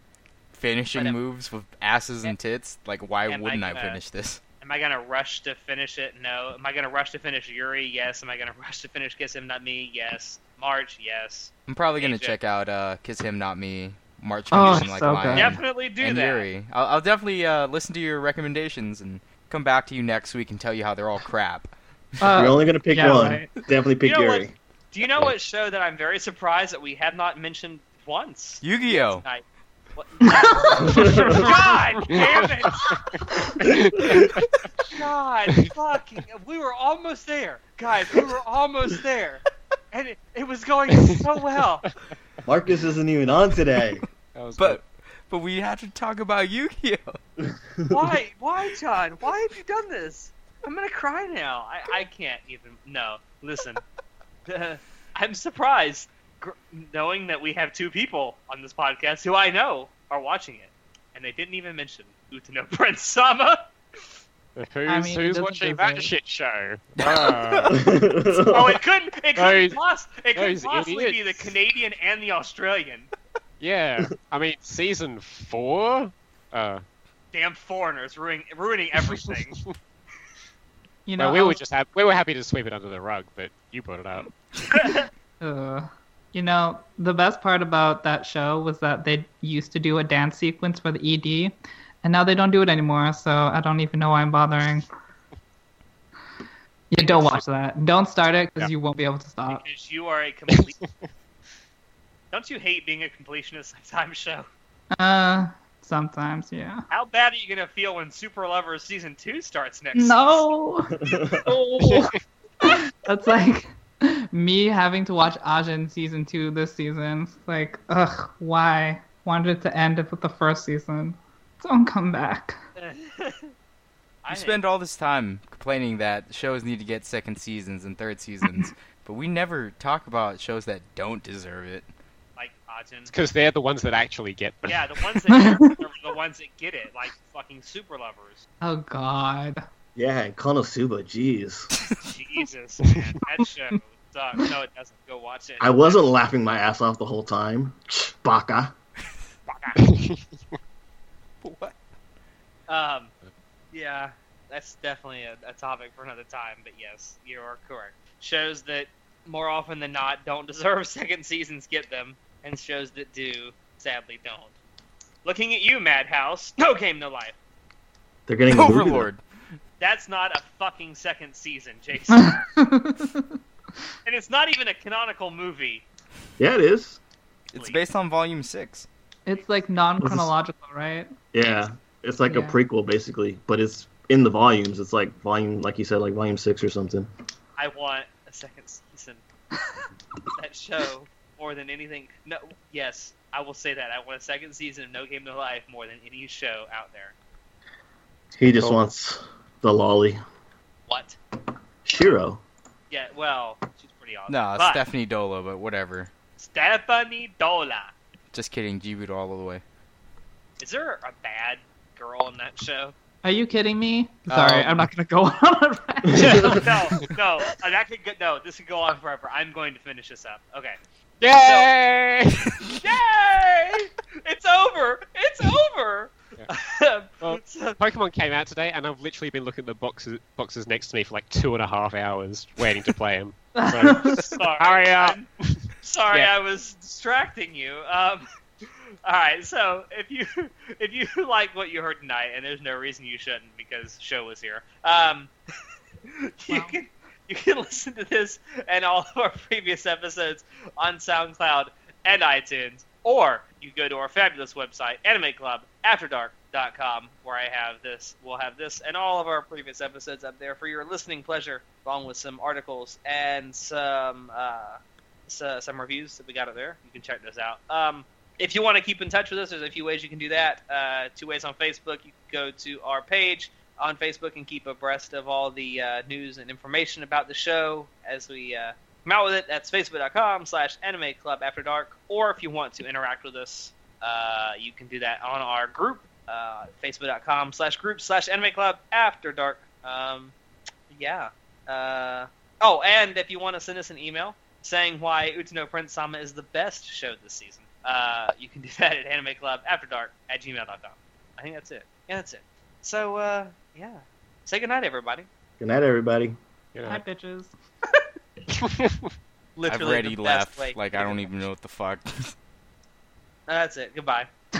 finishing But, um, moves with asses and tits. Like, why wouldn't I gonna- finish this? Am I gonna rush to finish it? No. Am I gonna rush to finish Yuri? Yes. Am I gonna rush to finish Kiss Him Not Me? Yes. March? Yes. I'm probably gonna AJ. check out uh, Kiss Him Not Me, March Oh, Condition Like so Mine, good. Definitely do and that. Yuri. I'll, I'll definitely uh, listen to your recommendations and come back to you next week and tell you how they're all crap. uh, You're only gonna pick yeah, one. right. Definitely pick You know what? Yuri. Do you know what show that I'm very surprised that we have not mentioned once Yu-Gi-Oh. tonight? What? God damn it! God, fucking, we were almost there, guys. We were almost there, and it, it was going so well. Marcus isn't even on today. That was But but we have to talk about Yu-Gi-Oh. Why, why, John? Why have you done this? I'm gonna cry now. I, I can't even. No, listen. I'm surprised, gr- knowing that we have two people on this podcast who I know are watching it, and they didn't even mention Utano Prince Sama. Who's, I mean, who's watching deserve- that shit show? Ah. Oh, it couldn't. It couldn't, Those- poss- it couldn't those possibly be the. Canadian and the Australian. yeah, I mean season four. Uh, Damn foreigners ruining ruining everything. you know, well, we I were just hap- we were happy to sweep it under the rug, but you brought it up. Uh, you know, the best part about that show was that they used to do a dance sequence for the ED, and now they don't do it anymore. So I don't even know why I'm bothering. Yeah, don't watch that. Don't start it because Yeah. you won't be able to stop. because you are a complete. Don't you hate being a completionist at times show? Uh, sometimes, yeah. How bad are you gonna feel when Super Lovers season two starts next? No, that's like me having to watch Ajin season two this season. It's like, ugh, why? Wanted it to end it with the first season. Don't come back. I You spend all this time complaining that shows need to get second seasons and third seasons, but we never talk about shows that don't deserve it. like Ajin. Because they're the ones that actually get them. Yeah, the ones that are the ones that get it, like fucking Super Lovers. Oh God. Yeah, and Konosuba, jeez. Jesus, man, that show sucks. No, it doesn't. Go watch it. I wasn't laughing my ass off the whole time. Baka. Baka. What? Um, yeah, that's definitely a, a topic for another time. But yes, you are correct. Shows that more often than not don't deserve second seasons get them, and shows that do sadly don't. Looking at you, Madhouse. No game, no life. They're getting a movie. Overlord. That's not a fucking second season, Jason. and it's not even a canonical movie. Yeah, it is. It's based on Volume Six. it's like non-chronological, right? Yeah, it's like a prequel basically, but it's in the volumes. It's like volume, like you said, like volume six or something. I want a second season. of that show more than anything. No, yes, I will say that. I want a second season of No Game No Life more than any show out there. He just Cool. wants the loli. What? Shiro. Yeah, well, she's pretty awesome. No, but Stephanie Dola, but whatever. Stephanie Dola. Just kidding, Jibudo all the way. Is there a bad girl in that show? Are you kidding me? Sorry, Um, I'm not gonna go on a no, no, uh, that could go, no. This could go on forever. I'm going to finish this up. Okay. Yay! Yay! It's over. It's over. Well, Pokemon came out today, and I've literally been looking at the boxes boxes next to me for like two and a half hours, waiting to play them. So, sorry. Hurry up. I'm sorry, Yeah. I was distracting you. Um, All right, so if you if you like what you heard tonight, and there's no reason you shouldn't because show was here, um, you Wow. can you can listen to this and all of our previous episodes on SoundCloud and iTunes, or you go to our fabulous website, AnimeClubAfterDark.com, where I have this. We'll have this and all of our previous episodes up there for your listening pleasure, along with some articles and some uh, so, some reviews that we got up there. You can check those out. Um, if you want to keep in touch with us, there's a few ways you can do that. Uh, two ways on Facebook. You can go to our page on Facebook and keep abreast of all the uh, news and information about the show as we uh, come out with it. That's facebook.com slash anime club after dark. Or if you want to interact with us, uh, you can do that on our group, uh, facebook.com slash group slash anime club after dark. Um, yeah. Uh, oh, and if you want to send us an email saying why Utano Prince Sama is the best show this season, uh, you can do that at animeclubafterdark at gmail.com. I think that's it. Yeah, that's it. So, uh, yeah. Say goodnight, everybody. Good night, everybody. You know. Hi, bitches. I've already left. Like I don't even know what the fuck. That's it. Goodbye.